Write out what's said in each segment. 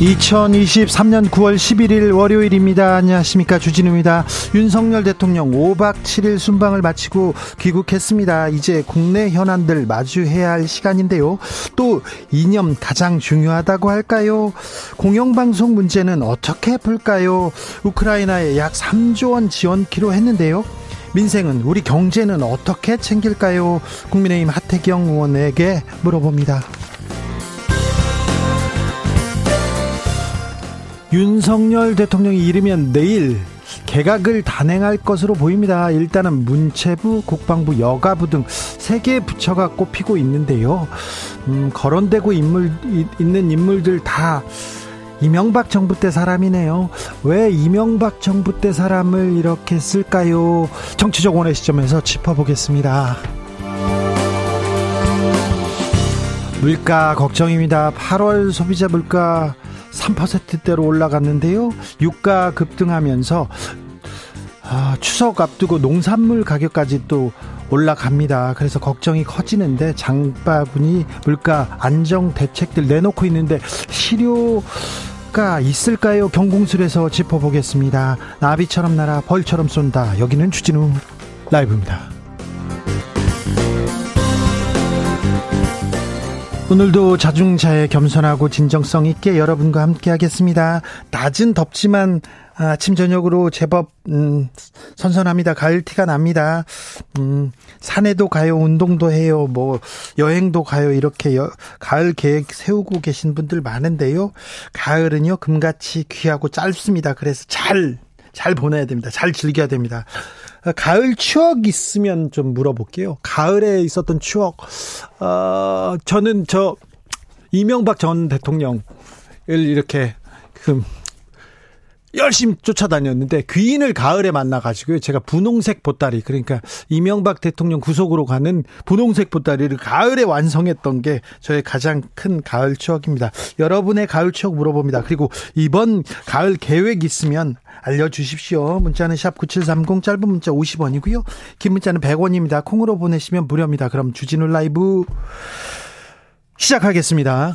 2023년 9월 11일 월요일입니다. 안녕하십니까. 주진우입니다. 윤석열 대통령 5박 7일 순방을 마치고 귀국했습니다. 이제 국내 현안들 마주해야 할 시간인데요. 또 이념 가장 중요하다고 할까요? 공영방송 문제는 어떻게 풀까요? 우크라이나에 약 3조 원 지원키로 했는데요. 민생은 우리 경제는 어떻게 챙길까요? 국민의힘 하태경 의원에게 물어봅니다. 윤석열 대통령이 이르면 내일 개각을 단행할 것으로 보입니다. 일단은 문체부, 국방부, 여가부 등 세개 부처가 꼽히고 있는데요. 음, 거론되고 인물, 있는 인물들 다 이명박 정부 때 사람이네요. 왜 이명박 정부 때 사람을 이렇게 쓸까요? 정치적 원의 시점에서 짚어보겠습니다. 물가 걱정입니다. 8월 소비자 물가 3%대로 올라갔는데요. 유가 급등하면서 아, 추석 앞두고 농산물 가격까지 또 올라갑니다. 그래서 걱정이 커지는데 장바구니 물가 안정 대책들 내놓고 있는데 실효가 있을까요? 경공술에서 짚어보겠습니다. 나비처럼 날아 벌처럼 쏜다. 여기는 주진우 라이브입니다. 오늘도 자중자애 겸손하고 진정성 있게 여러분과 함께 하겠습니다. 낮은 덥지만 아침 저녁으로 제법 음, 선선합니다. 가을 티가 납니다. 음, 산에도 가요, 운동도 해요, 뭐 여행도 가요. 이렇게 여, 가을 계획 세우고 계신 분들 많은데요. 가을은요 금같이 귀하고 짧습니다. 그래서 잘잘 보내야 됩니다. 잘 즐겨야 됩니다. 가을 추억 있으면 좀 물어볼게요. 가을에 있었던 추억. 어, 저는 저 이명박 전 대통령을 이렇게 그 열심히 쫓아다녔는데 귀인을 가을에 만나가지고요. 제가 분홍색 보따리 그러니까 이명박 대통령 구속으로 가는 분홍색 보따리를 가을에 완성했던 게 저의 가장 큰 가을 추억입니다. 여러분의 가을 추억 물어봅니다. 그리고 이번 가을 계획 있으면 알려주십시오. 문자는 샵 9730 짧은 문자 50원이고요. 긴 문자는 100원입니다. 콩으로 보내시면 무료입니다. 그럼 주진우 라이브 시작하겠습니다.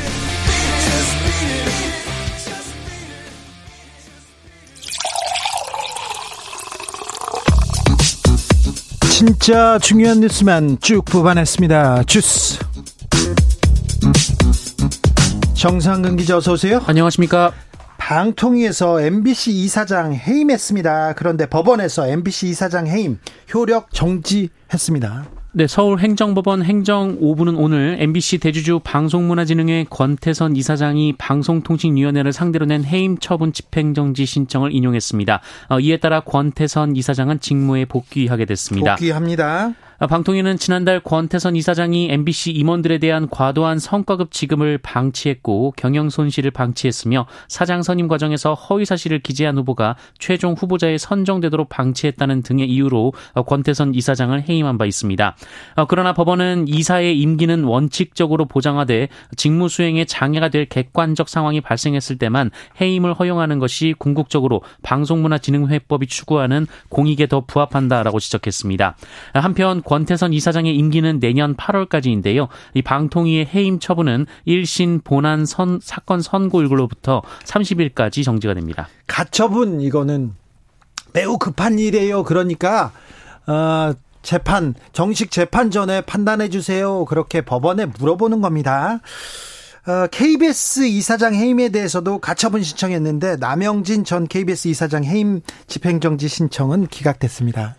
진짜 중요한 뉴스만 쭉 뽑아냈습니다. 주스. 정상근 기자 어서 오세요. 안녕하십니까. 방통위에서 MBC 이사장 해임했습니다. 그런데 법원에서 MBC 이사장 해임 효력 정지했습니다. 네, 서울행정법원 행정 5부는 오늘 MBC 대주주 방송문화진흥회 권태선 이사장이 방송통신위원회를 상대로 낸 해임 처분 집행정지 신청을 인용했습니다. 어, 이에 따라 권태선 이사장은 직무에 복귀하게 됐습니다. 복귀합니다. 방통위는 지난달 권태선 이사장이 MBC 임원들에 대한 과도한 성과급 지급을 방치했고 경영 손실을 방치했으며 사장 선임 과정에서 허위 사실을 기재한 후보가 최종 후보자에 선정되도록 방치했다는 등의 이유로 권태선 이사장을 해임한 바 있습니다. 그러나 법원은 이사의 임기는 원칙적으로 보장하되 직무 수행에 장애가 될 객관적 상황이 발생했을 때만 해임을 허용하는 것이 궁극적으로 방송문화진흥회법이 추구하는 공익에 더 부합한다라고 지적했습니다. 한편 권태선 이사장의 임기는 내년 8월까지인데요. 이 방통위의 해임 처분은 1신 본안 선, 사건 선고일로부터 30일까지 정지가 됩니다. 가처분 이거는 매우 급한 일이에요. 그러니까 어, 재판 정식 재판 전에 판단해 주세요. 그렇게 법원에 물어보는 겁니다. KBS 어, 이사장 해임에 대해서도 가처분 신청했는데 남영진 전 KBS 이사장 해임 집행정지 신청은 기각됐습니다.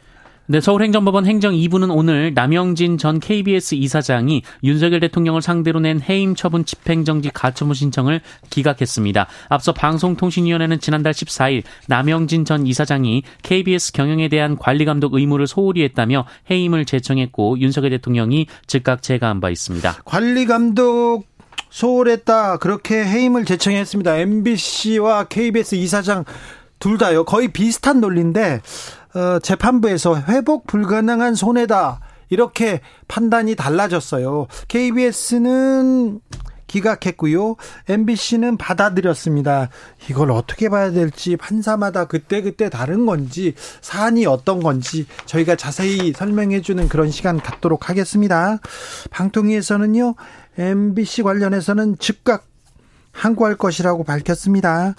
네, 서울행정법원 행정 2부는 오늘 남영진 전 KBS 이사장이 윤석열 대통령을 상대로 낸 해임 처분 집행정지 가처분 신청을 기각했습니다. 앞서 방송통신위원회는 지난달 14일 남영진 전 이사장이 KBS 경영에 대한 관리감독 의무를 소홀히 했다며 해임을 제청했고 윤석열 대통령이 즉각 제거한 바 있습니다. 관리감독 소홀했다 그렇게 해임을 제청했습니다. MBC와 KBS 이사장 둘 다요 거의 비슷한 논리인데 어, 재판부에서 회복 불가능한 손해다. 이렇게 판단이 달라졌어요. KBS는 기각했고요. MBC는 받아들였습니다. 이걸 어떻게 봐야 될지 판사마다 그때 그때 다른 건지 사안이 어떤 건지 저희가 자세히 설명해 주는 그런 시간 갖도록 하겠습니다. 방통위에서는요. MBC 관련해서는 즉각 항고할 것이라고 밝혔습니다.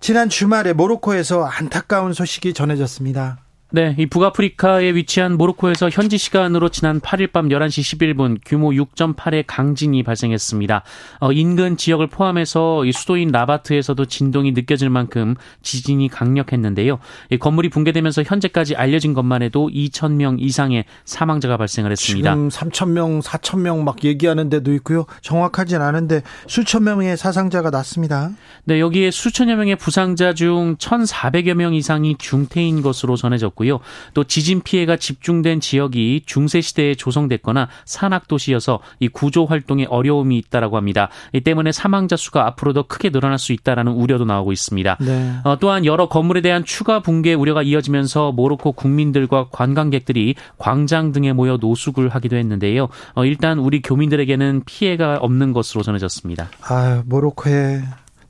지난 주말에 모로코에서 안타까운 소식이 전해졌습니다. 네, 이 북아프리카에 위치한 모로코에서 현지 시간으로 지난 8일 밤 11시 11분 규모 6.8의 강진이 발생했습니다. 어, 인근 지역을 포함해서 이 수도인 라바트에서도 진동이 느껴질 만큼 지진이 강력했는데요. 이 건물이 붕괴되면서 현재까지 알려진 것만 해도 2천 명 이상의 사망자가 발생을 했습니다. 지금 3천 명, 4천 명 막 얘기하는 데도 있고요. 정확하진 않은데 수천 명의 사상자가 났습니다. 네, 여기에 수천여 명의 부상자 중 1,400여 명 이상이 중태인 것으로 전해졌고 있었고요. 또 지진 피해가 집중된 지역이 중세 시대에 조성됐거나 산악 도시여서 이 구조 활동에 어려움이 있다라고 합니다. 이 때문에 사망자 수가 앞으로 더 크게 늘어날 수 있다라는 우려도 나오고 있습니다. 네. 어, 또한 여러 건물에 대한 추가 붕괴 우려가 이어지면서 모로코 국민들과 관광객들이 광장 등에 모여 노숙을 하기도 했는데요. 어, 일단 우리 교민들에게는 피해가 없는 것으로 전해졌습니다. 아, 모로코에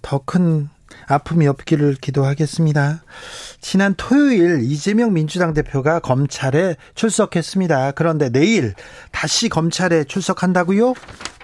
더 큰 아픔이 없기를 기도하겠습니다. 지난 토요일 이재명 민주당 대표가 검찰에 출석했습니다. 그런데 내일 다시 검찰에 출석한다고요?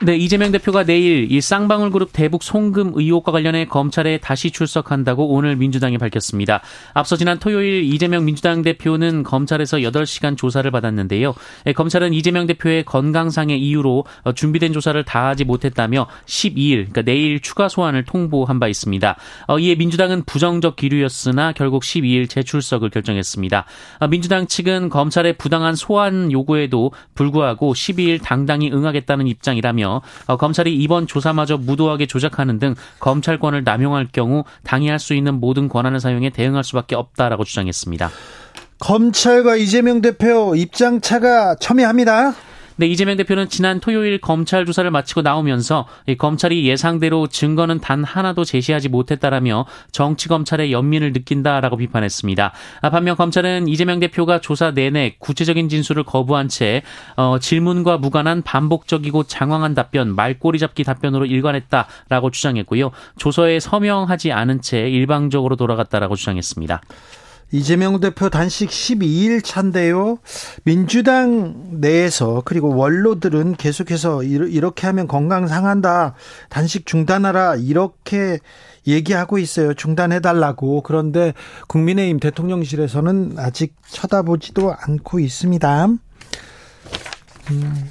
네, 이재명 대표가 내일 이 쌍방울 그룹 대북 송금 의혹과 관련해 검찰에 다시 출석한다고 오늘 민주당이 밝혔습니다. 앞서 지난 토요일 이재명 민주당 대표는 검찰에서 8시간 조사를 받았는데요. 예, 검찰은 이재명 대표의 건강상의 이유로 어, 준비된 조사를 다하지 못했다며 12일, 그러니까 내일 추가 소환을 통보한 바 있습니다. 어, 이에 민주당은 부정적 기류였으나 결국 12일 재출석을 결정했습니다. 어, 민주당 측은 검찰의 부당한 소환 요구에도 불구하고 12일 당당히 응하겠다는 입장이라며 어, 검찰이 이번 조사마저 무도하게 조작하는 등 검찰권을 남용할 경우 당해할 수 있는 모든 권한을 사용해 대응할 수밖에 없다라고 주장했습니다. 검찰과 이재명 대표 입장 차가 첨예합니다. 네, 이재명 대표는 지난 토요일 검찰 조사를 마치고 나오면서 검찰이 예상대로 증거는 단 하나도 제시하지 못했다라며 정치 검찰의 연민을 느낀다라고 비판했습니다. 아, 반면 검찰은 이재명 대표가 조사 내내 구체적인 진술을 거부한 채 어, 질문과 무관한 반복적이고 장황한 답변, 말꼬리 잡기 답변으로 일관했다라고 주장했고요. 조서에 서명하지 않은 채 일방적으로 돌아갔다라고 주장했습니다. 이재명 대표 단식 12일 차인데요. 민주당 내에서 그리고 원로들은 계속해서 이렇게 하면 건강 상한다. 단식 중단하라. 이렇게 얘기하고 있어요. 중단해달라고. 그런데 국민의힘 대통령실에서는 아직 쳐다보지도 않고 있습니다. 음.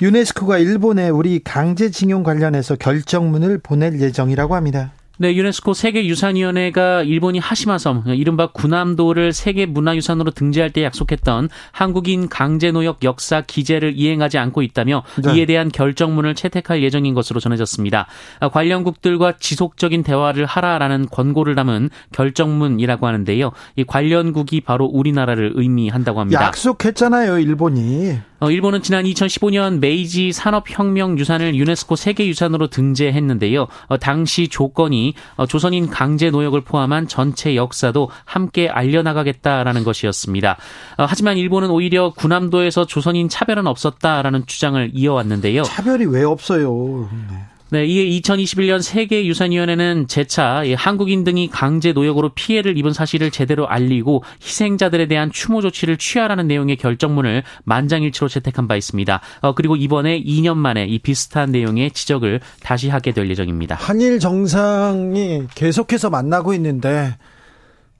유네스코가 일본에 우리 강제징용 관련해서 결정문을 보낼 예정이라고 합니다. 네, 유네스코 세계유산위원회가 일본이 하시마섬, 이른바 구남도를 세계문화유산으로 등재할 때 약속했던 한국인 강제노역 역사 기재를 이행하지 않고 있다며 네. 이에 대한 결정문을 채택할 예정인 것으로 전해졌습니다. 관련국들과 지속적인 대화를 하라라는 권고를 담은 결정문이라고 하는데요. 이 관련국이 바로 우리나라를 의미한다고 합니다. 약속했잖아요, 일본이. 어, 일본은 지난 2015년 메이지 산업혁명 유산을 유네스코 세계유산으로 등재했는데요. 어, 당시 조건이 어, 조선인 강제 노역을 포함한 전체 역사도 함께 알려나가겠다라는 것이었습니다. 하지만 일본은 오히려 군함도에서 조선인 차별은 없었다라는 주장을 이어왔는데요. 차별이 왜 없어요? 네. 네, 이에 2021년 세계유산위원회는 재차 한국인 등이 강제 노역으로 피해를 입은 사실을 제대로 알리고 희생자들에 대한 추모 조치를 취하라는 내용의 결정문을 만장일치로 채택한 바 있습니다. 어, 그리고 이번에 2년 만에 이 비슷한 내용의 지적을 다시 하게 될 예정입니다. 한일 정상이 계속해서 만나고 있는데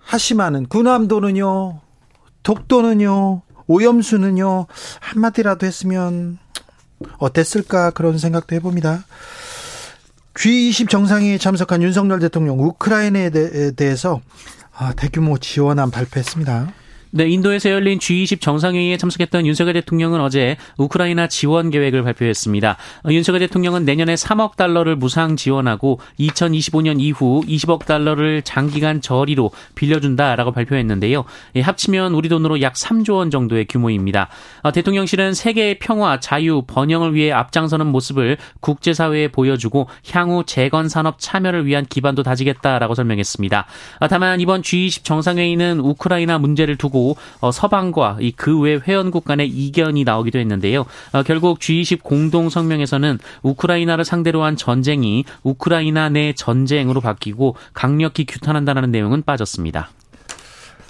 하시마는 군함도는요, 독도는요, 오염수는요 한마디라도 했으면 어땠을까 그런 생각도 해봅니다. G20 정상회의에 참석한 윤석열 대통령 우크라이나에 대 해서 아, 대규모 지원안 발표했습니다. 네, 인도에서 열린 G20 정상회의에 참석했던 윤석열 대통령은 어제 우크라이나 지원 계획을 발표했습니다. 윤석열 대통령은 내년에 3억 달러를 무상 지원하고 2025년 이후 20억 달러를 장기간 저리로 빌려준다라고 발표했는데요. 예, 합치면 우리 돈으로 약 3조 원 정도의 규모입니다. 어, 대통령실은 세계의 평화, 자유, 번영을 위해 앞장서는 모습을 국제사회에 보여주고 향후 재건 산업 참여를 위한 기반도 다지겠다라고 설명했습니다. 어, 다만 이번 G20 정상회의는 우크라이나 문제를 두고 어, 서방과 이그외 회원국 간의 이견이 나오기도 했는데요. 어, 결국 G20 공동 성명에서는 우크라이나를 상대로 한 전쟁이 우크라이나 내 전쟁으로 바뀌고 강력히 규탄한다는 내용은 빠졌습니다.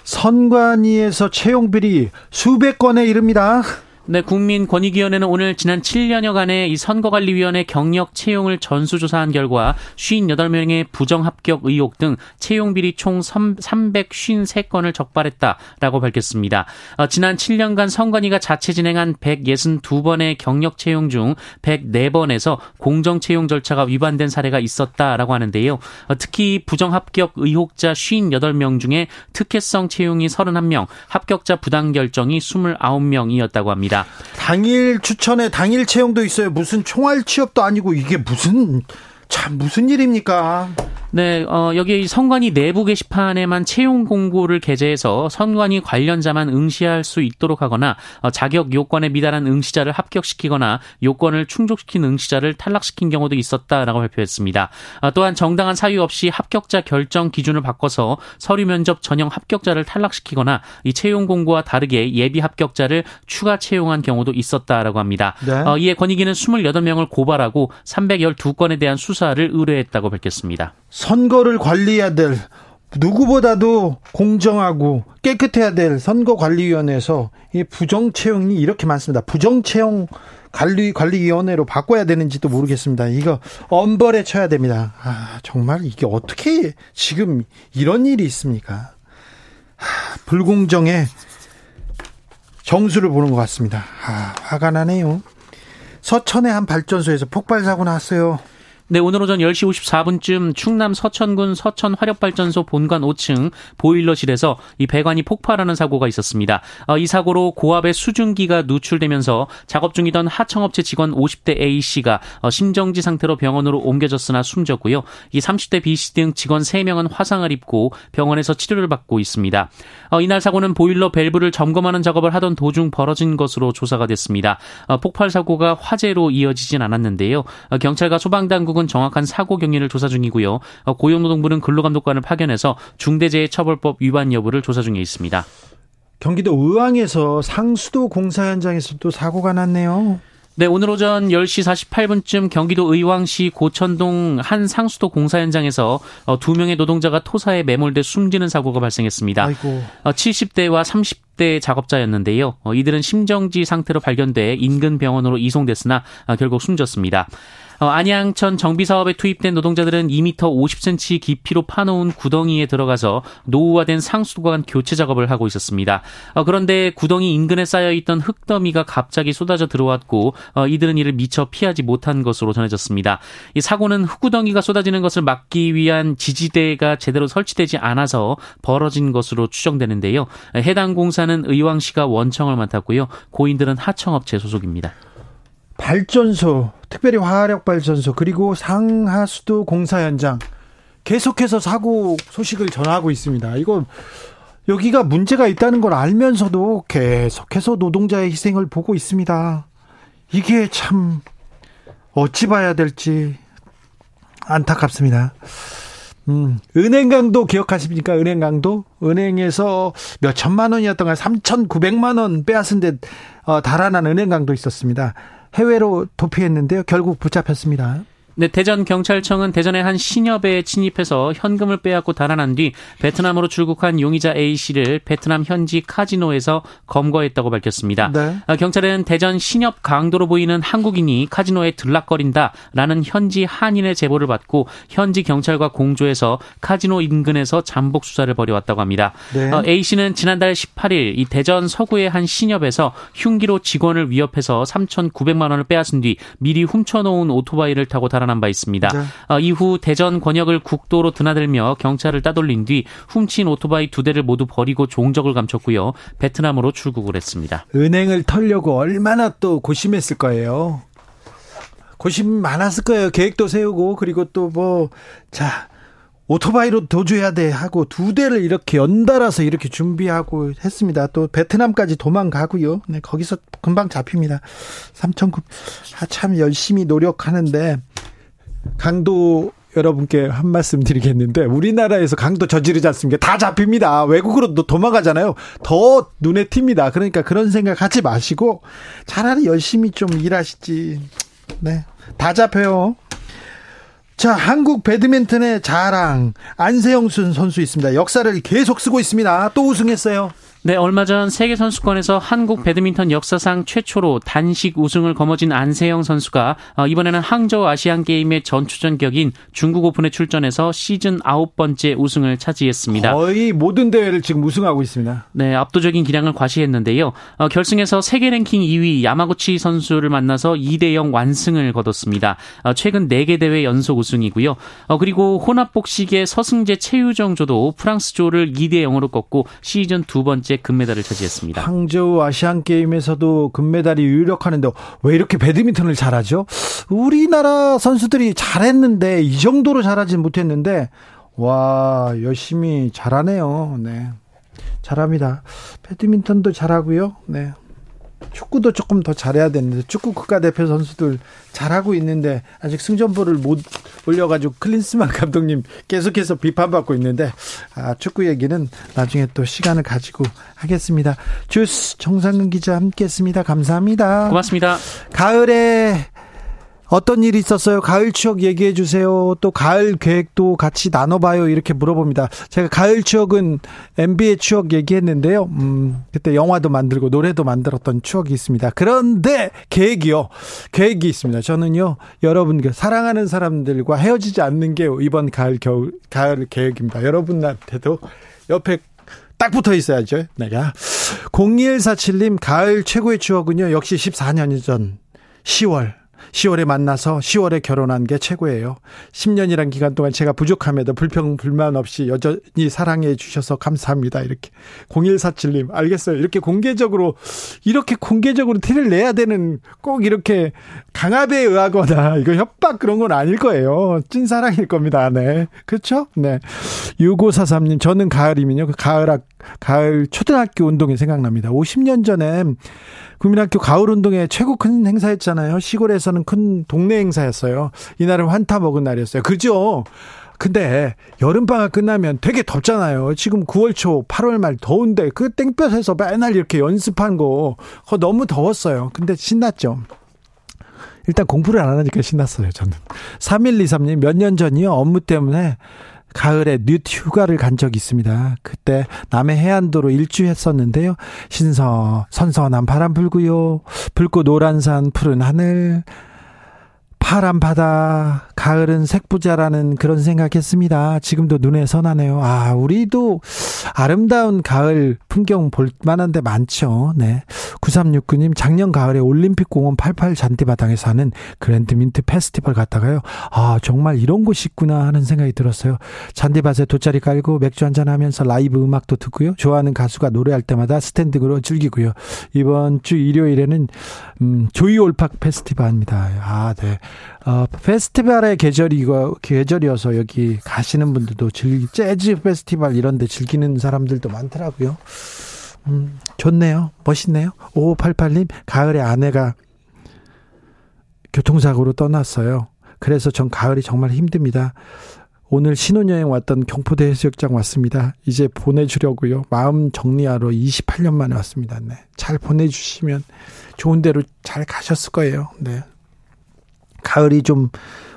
선관위에서 채용 비리 수백 건에 이릅니다. 네, 국민권익위원회는 오늘 지난 7년여간의 이 선거관리위원회 경력 채용을 전수조사한 결과 58명의 부정합격 의혹 등 채용비리 총 353건을 적발했다라고 밝혔습니다. 어, 지난 7년간 선관위가 자체 진행한 162번의 경력 채용 중 104번에서 공정 채용 절차가 위반된 사례가 있었다라고 하는데요. 어, 특히 부정합격 의혹자 58명 중에 특혜성 채용이 31명, 합격자 부당 결정이 29명이었다고 합니다. 있습니다. 당일 추천에 당일 채용도 있어요. 무슨 총알 취업도 아니고 이게 무슨 참 무슨 일입니까? 네, 어, 여기 선관위 내부 게시판에만 채용 공고를 게재해서 선관위 관련자만 응시할 수 있도록 하거나 어, 자격 요건에 미달한 응시자를 합격시키거나 요건을 충족시킨 응시자를 탈락시킨 경우도 있었다라고 발표했습니다. 어, 또한 정당한 사유 없이 합격자 결정 기준을 바꿔서 서류 면접 전형 합격자를 탈락시키거나 이 채용 공고와 다르게 예비 합격자를 추가 채용한 경우도 있었다라고 합니다. 네. 어, 이에 권익위는 28명을 고발하고 312건에 대한 수사를 의뢰했다고 밝혔습니다. 선거를 관리해야 될 누구보다도 공정하고 깨끗해야 될 선거관리위원회에서 이 부정 채용이 이렇게 많습니다. 부정 채용 관리 관리위원회로 바꿔야 되는지도 모르겠습니다. 이거 엄벌에 쳐야 됩니다. 아 정말 이게 어떻게 지금 이런 일이 있습니까? 하, 불공정에 정수를 보는 것 같습니다. 아, 화가 나네요. 서천의 한 발전소에서 폭발 사고 났어요. 네, 오늘 오전 10시 54분쯤 충남 서천군 서천 화력발전소 본관 5층 보일러실에서 이 배관이 폭발하는 사고가 있었습니다. 어, 이 사고로 고압의 수증기가 누출되면서 작업 중이던 하청업체 직원 50대 A씨가 어, 심정지 상태로 병원으로 옮겨졌으나 숨졌고요. 이 30대 B씨 등 직원 3명은 화상을 입고 병원에서 치료를 받고 있습니다. 어, 이날 사고는 보일러 밸브를 점검하는 작업을 하던 도중 벌어진 것으로 조사가 됐습니다. 폭발 사고가 화재로 이어지진 않았는데요. 경찰과 소방당국 당 국은 정확한 사고 경위를 조사 중이고요. 어, 고용노동부는 근로감독관을 파견해서 중대재해처벌법 위반 여부를 조사 중에 있습니다. 경기도 의왕에서 상수도 공사 현장에서 또 사고가 났네요. 네, 오늘 오전 10시 48분쯤 경기도 의왕시 고천동 한 상수도 공사 현장에서 어, 두 명의 노동자가 토사에 매몰돼 숨지는 사고가 발생했습니다. 아이고. 70대와 어, 30대 작업자였는데요. 이들은 심정지 상태로 발견돼 인근 병원으로 이송됐으나 결국 숨졌습니다. 어, 안양천 정비 사업에 투입된 노동자들은 2m 50cm 깊이로 파놓은 구덩이에 들어가서 노후화된 상수도관 교체 작업을 하고 있었습니다. 어, 그런데 구덩이 인근에 쌓여 있던 흙더미가 갑자기 쏟아져 들어왔고 어, 이들은 이를 미처 피하지 못한 것으로 전해졌습니다. 이 사고는 흙구덩이가 쏟아지는 것을 막기 위한 지지대가 제대로 설치되지 않아서 벌어진 것으로 추정되는데요. 해당 공사는 의왕시가 원청을 맡았고요. 고인들은 하청업체 소속입니다. 발전소, 특별히 화력 발전소 그리고 상하수도 공사 현장 계속해서 사고 소식을 전하고 있습니다. 이거 여기가 문제가 있다는 걸 알면서도 계속해서 노동자의 희생을 보고 있습니다. 이게 참 어찌 봐야 될지 안타깝습니다. 음, 은행 강도 기억하십니까? 은행 강도? 은행에서 몇 천만 원이었던 가 3,900만 원 빼앗은 데 어, 달아난 은행 강도 있었습니다. 해외로 도피했는데요. 결국 붙잡혔습니다. 네, 대전 경찰청은 대전의 한 신협에 침입해서 현금을 빼앗고 달아난 뒤 베트남으로 출국한 용의자 A 씨를 베트남 현지 카지노에서 검거했다고 밝혔습니다. 네. 아, 경찰은 대전 신협 강도로 보이는 한국인이 카지노에 들락거린다라는 현지 한인의 제보를 받고 현지 경찰과 공조해서 카지노 인근에서 잠복 수사를 벌여왔다고 합니다. 네. 어, A 씨는 지난달 18일 이 대전 서구의 한 신협에서 흉기로 직원을 위협해서 3,900만 원을 빼앗은 뒤 미리 훔쳐놓은 오토바이를 타고 달아 달아난 바 있습니다. 네. 어, 이후 대전 권역을 국도로 드나들며 경찰을 따돌린 뒤 훔친 오토바이 두 대를 모두 버리고 종적을 감췄고요. 베트남으로 출국을 했습니다. 은행을 털려고 얼마나 또 고심했을 거예요. 고심 많았을 거예요. 계획도 세우고 그리고 또 뭐 자 오토바이로 도주해야 돼 하고 두 대를 이렇게 연달아서 이렇게 준비하고 했습니다. 또 베트남까지 도망가고요. 네, 거기서 금방 잡힙니다. 3,900. 아, 참 열심히 노력하는데 강도 여러분께 한 말씀 드리겠는데 우리나라에서 강도 저지르지 않습니까? 다 잡힙니다. 외국으로 도망가잖아요. 더 눈에 띕니다. 그러니까 그런 생각 하지 마시고 차라리 열심히 좀 일하시지. 네. 다 잡혀요. 자, 한국 배드민턴의 자랑 안세영순 선수 있습니다. 역사를 계속 쓰고 있습니다. 또 우승했어요. 네, 얼마 전 세계 선수권에서 한국 배드민턴 역사상 최초로 단식 우승을 거머쥔 안세영 선수가 어, 이번에는 항저우 아시안 게임의 전추전 격인 중국 오픈에 출전해서 시즌 아홉 번째 우승을 차지했습니다. 거의 모든 대회를 지금 우승하고 있습니다. 네, 압도적인 기량을 과시했는데요. 어, 결승에서 세계 랭킹 2위 야마구치 선수를 만나서 2대 0 완승을 거뒀습니다. 어, 최근 4개 대회 연속 우승이고요. 그리고 혼합복식의 서승재 최유정조도 프랑스조를 2대 0으로 꺾고 시즌 두 번째 번째 금메달을 차지했습니다. 항저우 아시안 게임에서도 금메달이 유력하는데 왜 이렇게 배드민턴을 잘하죠? 우리나라 선수들이 잘했는데 이 정도로 잘하진 못했는데 와 열심히 잘하네요. 네. 잘합니다. 배드민턴도 잘하고요. 네. 축구도 조금 더 잘해야 되는데 축구 국가대표 선수들 잘하고 있는데 아직 승전보를 못 올려가지고 클린스만 감독님 계속해서 비판받고 있는데 아, 축구 얘기는 나중에 또 시간을 가지고 하겠습니다. 주스 정상근 기자 함께했습니다. 감사합니다. 고맙습니다. 가을에 어떤 일이 있었어요? 가을 추억 얘기해 주세요. 또 가을 계획도 같이 나눠봐요. 이렇게 물어봅니다. 제가 가을 추억은 MB의 추억 얘기했는데요. 음, 그때 영화도 만들고 노래도 만들었던 추억이 있습니다. 그런데 계획이요. 계획이 있습니다. 저는요, 여러분, 그 사랑하는 사람들과 헤어지지 않는 게 이번 가을 겨울, 가을 계획입니다. 여러분한테도 옆에 딱 붙어 있어야죠. 내가. 0147님, 가을 최고의 추억은요, 역시 14년 전 10월. 10월에 만나서 10월에 결혼한 게 최고예요. 10년이란 기간 동안 제가 부족함에도 불평, 불만 없이 여전히 사랑해 주셔서 감사합니다. 이렇게. 0147님, 알겠어요. 이렇게 공개적으로, 이렇게 공개적으로 티를 내야 되는 꼭 이렇게 강압에 의하거나 이거 협박 그런 건 아닐 거예요. 찐사랑일 겁니다. 네. 그렇죠? 네. 6543님, 저는 가을이면요. 그 가을학, 가을 초등학교 운동이 생각납니다. 50년 전에 국민학교 가을 운동회 최고 큰 행사였잖아요. 시골에서는 큰 동네 행사였어요. 이날은 환타 먹은 날이었어요. 그죠? 근데 여름방학 끝나면 되게 덥잖아요. 지금 9월 초, 8월 말 더운데 그 땡볕에서 맨날 이렇게 연습한 거, 그거 너무 더웠어요. 근데 신났죠. 일단 공부를 안 하니까 신났어요, 저는. 3123님, 몇 년 전이요. 업무 때문에 가을에 뉴트 휴가를 간 적이 있습니다. 그때 남해 해안도로 일주했었는데요. 신서 선선한 바람 불고요. 붉고 노란 산 푸른 하늘 파란 바다, 가을은 색부자라는 그런 생각했습니다. 지금도 눈에 선하네요. 아, 우리도 아름다운 가을 풍경 볼 만한 데 많죠. 네. 9369님, 작년 가을에 올림픽공원 88 잔디바닥에서 하는 그랜드민트 페스티벌 갔다가요. 아, 정말 이런 곳이 있구나 하는 생각이 들었어요. 잔디밭에 돗자리 깔고 맥주 한잔 하면서 라이브 음악도 듣고요. 좋아하는 가수가 노래할 때마다 standing으로 즐기고요. 이번 주 일요일에는, 음, 조이 올팍 페스티벌입니다. 아, 네. 어, 페스티벌의 계절이고 계절이어서 여기 가시는 분들도 즐기 재즈 페스티벌 이런 데 즐기는 사람들도 많더라고요. 음, 좋네요. 멋있네요. 5588님, 가을에 아내가 교통사고로 떠났어요. 그래서 전 가을이 정말 힘듭니다. 오늘 신혼여행 왔던 경포대 해수욕장 왔습니다. 이제 보내주려고요. 마음 정리하러 28년 만에 왔습니다. 네. 잘 보내주시면 좋은 데로 잘 가셨을 거예요. 네. 가을이 좀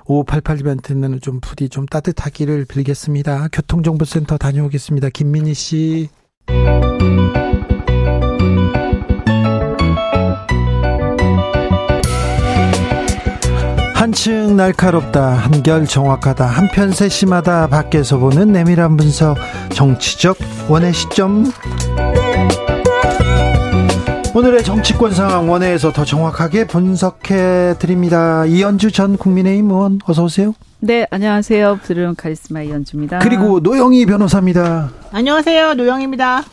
5588님한테는 좀 부디 좀 따뜻하기를 빌겠습니다. 교통정보센터 다녀오겠습니다. 김민희 씨. 한층 날카롭다, 한결 정확하다, 한편 세심하다, 밖에서 보는 내밀한 분석, 정치적 원의 시점. 오늘의 정치권 상황 원회에서 더 정확하게 분석해 드립니다. 이현주 전 국민의힘 의원 어서 오세요. 네, 안녕하세요. 부드러운 카리스마 이현주입니다. 그리고 노영희 변호사입니다. 안녕하세요. 노영입니다.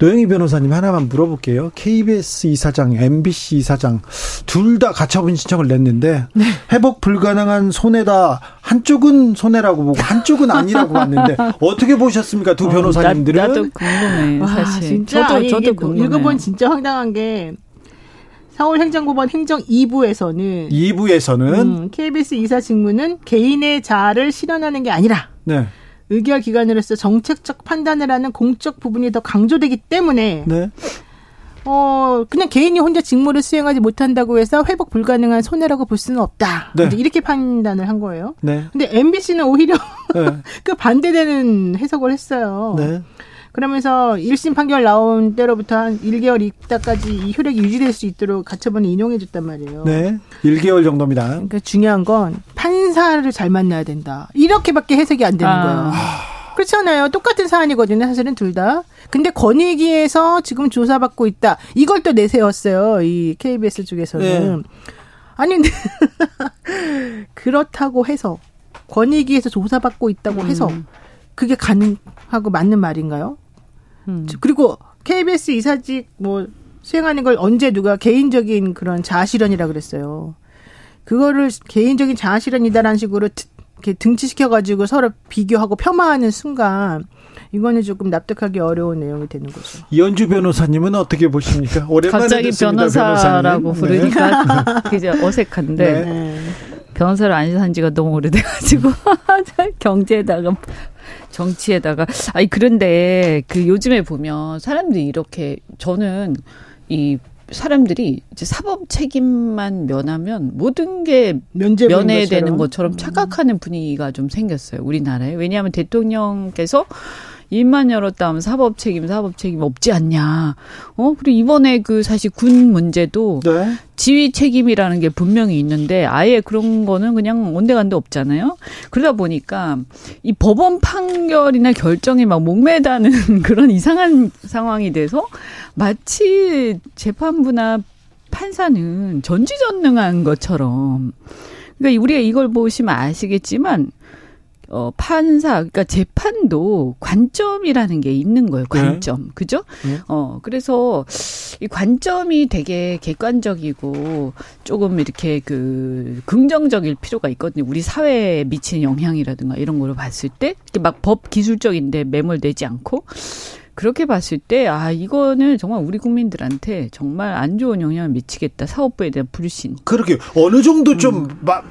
노영희 변호사님 하나만 물어볼게요. KBS 이사장, MBC 이사장 둘 다 가처분 신청을 냈는데 네. 회복 불가능한 손해다. 한쪽은 손해라고 보고 한쪽은 아니라고 봤는데 어떻게 보셨습니까, 두 어, 변호사님들은? 나, 도 궁금해. 사실. 와, 진짜 저도 저도 궁금해. 읽어본 진짜 황당한 게 서울행정법원 행정 2부에서는 2부에서는 음, KBS 이사 직무는 개인의 자아를 실현하는 게 아니라 네. 의결 기관으로서 정책적 판단을 하는 공적 부분이 더 강조되기 때문에 네. 어 그냥 개인이 혼자 직무를 수행하지 못한다고 해서 회복 불가능한 손해라고 볼 수는 없다. 네. 이렇게 판단을 한 거예요. 네. 근데 MBC는 오히려 네. 그 반대되는 해석을 했어요. 네. 그러면서 1심 판결 나온 때로부터 한 1개월 있다까지 이 효력이 유지될 수 있도록 가처분을 인용해 줬단 말이에요. 네. 1개월 정도입니다. 그러니까 중요한 건 판사를 잘 만나야 된다. 이렇게밖에 해석이 안 되는 아. 거예요. 그렇잖아요. 똑같은 사안이거든요. 사실은 둘 다. 근데 권익위에서 지금 조사받고 있다. 이걸 또 내세웠어요. 이 KBS 쪽에서는. 네. 아니 근데 그렇다고 해서 권익위에서 조사받고 있다고 해서 음. 그게 가능하고 맞는 말인가요? 음. 그리고 KBS 이사직 뭐 수행하는 걸 언제 누가 개인적인 그런 자아실현이라 그랬어요. 그거를 개인적인 자아실현이다라는 식으로 이렇게 등치시켜가지고 서로 비교하고 겸하하는 순간 이거는 조금 납득하기 어려운 내용이 되는 거죠. 이현주 변호사님은 어떻게 보십니까? 오랜만에 갑자기 듣습니다, 변호사라고 변호사님. 부르니까 네. 이제 어색한데 네. 변호사를 안 산 지가 너무 오래돼가지고 경제에다가 정치에다가. 아니 그런데 그 요즘에 보면 사람들이 이렇게 저는 이 사람들이 이제 사법 책임만 면하면 모든 게 면해야 되는 것처럼 음. 착각하는 분위기가 좀 생겼어요 우리나라에. 왜냐하면 대통령께서 입만 열었다 하면 사법 책임, 사법 책임 없지 않냐. 어? 그리고 이번에 그 사실 군 문제도 네. 지휘 책임이라는 게 분명히 있는데 아예 그런 거는 그냥 온데간데 없잖아요. 그러다 보니까 이 법원 판결이나 결정에 막 목매다는 그런 이상한 상황이 돼서 마치 재판부나 판사는 전지전능한 것처럼 그러니까 우리가 이걸 보시면 아시겠지만 어, 판사, 그러니까 재판도 관점이라는 게 있는 거예요. 네. 관점. 네. 그죠? 네. 어, 그래서 이 관점이 되게 객관적이고 조금 이렇게 그 긍정적일 필요가 있거든요. 우리 사회에 미치는 영향이라든가 이런 거를 봤을 때, 막 법 기술적인데 매몰되지 않고 그렇게 봤을 때, 아, 이거는 정말 우리 국민들한테 정말 안 좋은 영향을 미치겠다. 사업부에 대한 불신. 그렇게 어느 정도 좀, 음. 마,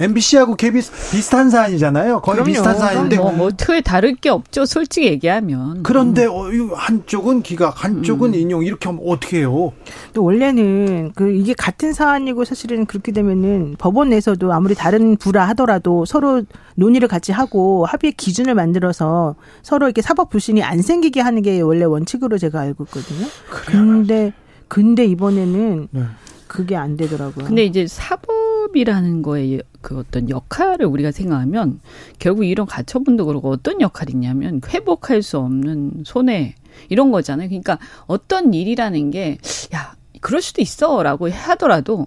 MBC하고 KBS 비슷한 사안이잖아요. 거의 그럼요. 비슷한 사안인데. 뭐, 뭐, 틀에 다를 게 없죠. 솔직히 얘기하면. 그런데 음. 어, 한쪽은 기각, 한쪽은 음. 인용, 이렇게 하면 어떻게 해요? 또 원래는 그 이게 같은 사안이고 사실은 그렇게 되면은 법원 내에서도 아무리 다른 부라 하더라도 서로 논의를 같이 하고 합의 기준을 만들어서 서로 이렇게 사법 불신이 안 생기게 하는 게 원래 원칙으로 제가 알고 있거든요. 그래요? 근데 근데 이번에는 네. 그게 안 되더라고요. 근데 이제 사법이라는 거에 그 어떤 역할을 우리가 생각하면 결국 이런 가처분도 그렇고 어떤 역할이 있냐면 회복할 수 없는 손해 이런 거잖아요. 그러니까 어떤 일이라는 게 야, 그럴 수도 있어라고 하더라도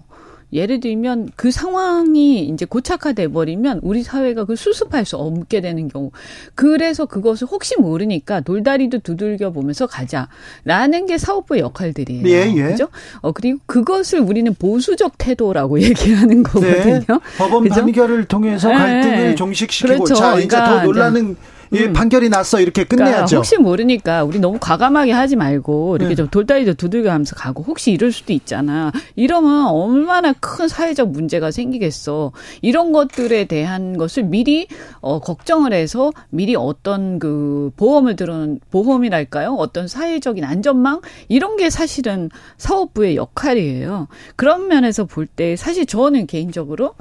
예를 들면 그 상황이 이제 고착화돼 버리면 우리 사회가 그 수습할 수 없게 되는 경우. 그래서 그것을 혹시 모르니까 돌다리도 두들겨 보면서 가자라는 게 사업부의 역할들이에요. 예, 예. 그죠? 어 그리고 그것을 우리는 보수적 태도라고 얘기하는 네. 거거든요. 네. 법원 그죠? 판결을 통해서 갈등을 네. 종식시키고 그렇죠. 자, 이제 그러니까 더 놀라는 예, 음. 판결이 났어 이렇게 그러니까 끝내야죠. 그러니까 혹시 모르니까 우리 너무 과감하게 하지 말고 이렇게 네. 좀 돌다리도 두들겨가면서 가고 혹시 이럴 수도 있잖아. 이러면 얼마나 큰 사회적 문제가 생기겠어. 이런 것들에 대한 것을 미리 어, 걱정을 해서 미리 어떤 그 보험을 들은 보험이랄까요? 어떤 사회적인 안전망 이런 게 사실은 사업부의 역할이에요. 그런 면에서 볼 때 사실 저는 개인적으로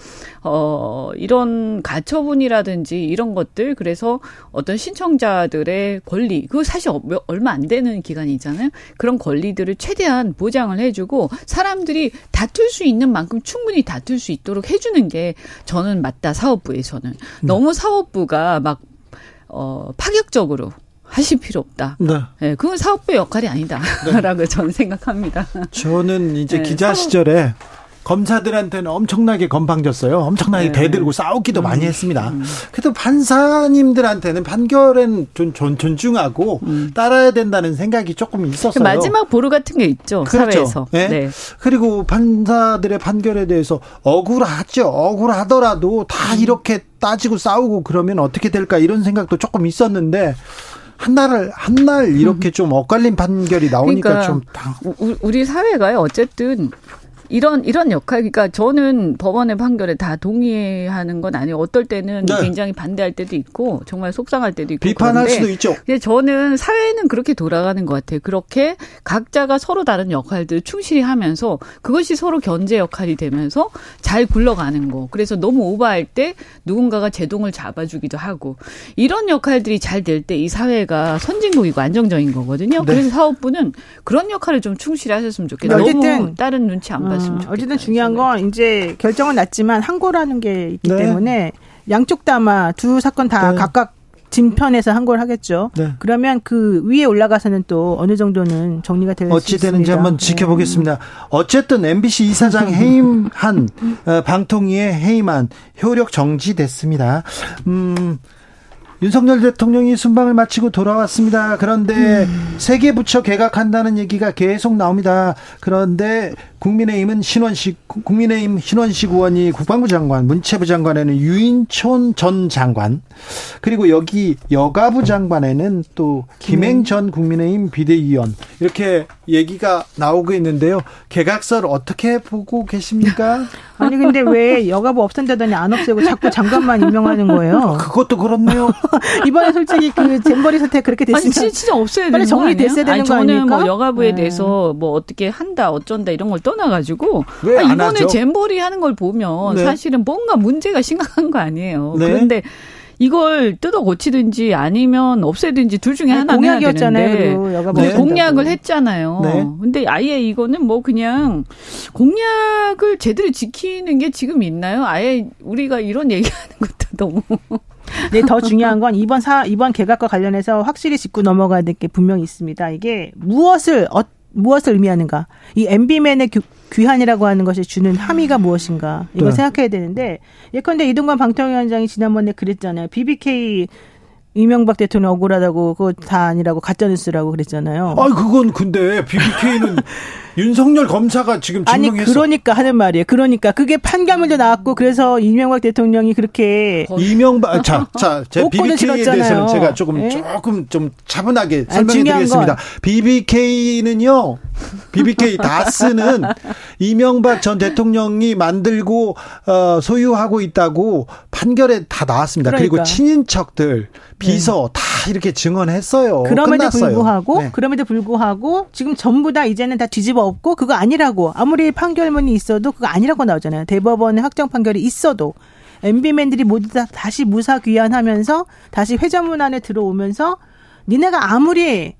어 이런 가처분이라든지 이런 것들 그래서 어떤 신청자들의 권리, 그거 사실 얼마 안 되는 기간이잖아요. 그런 권리들을 최대한 보장을 해주고 사람들이 다툴 수 있는 만큼 충분히 다툴 수 있도록 해주는 게 저는 맞다 사업부에서는 음. 너무 사업부가 막 어, 파격적으로 하실 필요 없다. 네. 네 그건 사업부의 역할이 아니다라고 네. 저는 생각합니다. 저는 이제 네. 기자 시절에 검사들한테는 엄청나게 건방졌어요. 엄청나게 네. 대들고 싸우기도 음. 많이 했습니다. 음. 그래도 판사님들한테는 판결은 좀 존, 중하고 음. 따라야 된다는 생각이 조금 있었어요. 마지막 보루 같은 게 있죠. 그렇죠. 사회에서. 네? 네. 그리고 판사들의 판결에 대해서 억울하죠. 억울하더라도 다 음. 이렇게 따지고 싸우고 그러면 어떻게 될까 이런 생각도 조금 있었는데 한 날을 한 날 이렇게 좀 엇갈린 판결이 나오니까 그러니까 좀 당... 우리 사회가요 어쨌든 이런 이런 역할 그러니까 저는 법원의 판결에 다 동의하는 건 아니에요. 어떨 때는 네. 굉장히 반대할 때도 있고 정말 속상할 때도 있고 비판할 수도 있죠. 근데 저는 사회는 그렇게 돌아가는 것 같아요. 그렇게 각자가 서로 다른 역할들을 충실히 하면서 그것이 서로 견제 역할이 되면서 잘 굴러가는 거. 그래서 너무 오버할 때 누군가가 제동을 잡아주기도 하고 이런 역할들이 잘 될 때 이 사회가 선진국이고 안정적인 거거든요. 네. 그래서 사업부는 그런 역할을 좀 충실히 하셨으면 좋겠다. 네. 너무 다른 눈치 안 봐. 음, 어쨌든 중요한 건 이제 결정은 났지만 항고라는 게 있기 네. 때문에 양쪽 다마 두 사건 다 네. 각각 진편에서 항고를 하겠죠. 네. 그러면 그 위에 올라가서는 또 어느 정도는 정리가 될수 있습니다. 어찌 되는지 한번 네. 지켜보겠습니다. 어쨌든 MBC 이사장 해임한 어, 방통위의 해임안 효력 정지됐습니다. 음. 윤석열 대통령이 순방을 마치고 돌아왔습니다. 그런데 음. 세계 부처 개각한다는 얘기가 계속 나옵니다. 그런데 국민의힘은 신원식 국민의힘 신원식 의원이 국방부 장관, 문체부 장관에는 유인촌 전 장관, 그리고 여기 여가부 장관에는 또 김행 전 국민의힘 비대위원 이렇게 얘기가 나오고 있는데요. 개각설 어떻게 보고 계십니까? 아니 근데 왜 여가부 없앤다더니 안 없애고 자꾸 장관만 임명하는 거예요? 그것도 그렇네요. 이번에 솔직히 그 잼버리 사태 그렇게 됐으면 아니, 진짜 없어야 되는 빨리 정리됐어야 되는 아니, 거 아닙니까? 저는 뭐 여가부에 네. 대해서 뭐 어떻게 한다 어쩐다 이런 걸 떠나가지고 아, 이번에 잼버리 하는 걸 보면 네. 사실은 뭔가 문제가 심각한 거 아니에요. 네. 그런데 이걸 뜯어 고치든지 아니면 없애든지 둘 중에 하나 공약이었잖아요. 네. 공약을 했잖아요. 네. 근데 아예 이거는 뭐 그냥 공약을 제대로 지키는 게 지금 있나요? 아예 우리가 이런 얘기하는 것도 너무 네, 더 중요한 건 이번 사 이번 개각과 관련해서 확실히 짚고 넘어가야 될 게 분명히 있습니다. 이게 무엇을 어, 무엇을 의미하는가? 이 MB맨의 귀환이라고 하는 것이 주는 함의가 무엇인가? 이걸 네. 생각해야 되는데 예컨대 이동관 방통위원장이 지난번에 그랬잖아요. BBK 이명박 대통령 억울하다고 그거 다 아니라고 가짜 뉴스라고 그랬잖아요. 아, 그건 근데 BBK는 윤석열 검사가 지금 증명했어. 아니 그러니까 하는 말이에요. 그러니까 그게 판결문도 나왔고 그래서 이명박 대통령이 그렇게 이명박 자자 제 BBK에 대해서는 제가 조금 네? 조금 좀 차분하게 설명해 드리겠습니다. BBK는요. BBK 다스는 이명박 전 대통령이 만들고 어, 소유하고 있다고 판결에 다 나왔습니다. 그러니까. 그리고 친인척들 비서 네. 다 이렇게 증언했어요. 그럼에도 끝났어요. 불구하고 네. 그럼에도 불구하고 지금 전부 다 이제는 다 뒤집어 없고 그거 아니라고 아무리 판결문이 있어도 그거 아니라고 나오잖아요. 대법원의 확정 판결이 있어도 MB맨들이 모두 다 다시 무사 귀환하면서 다시 회전문 안에 들어오면서 니네가 아무리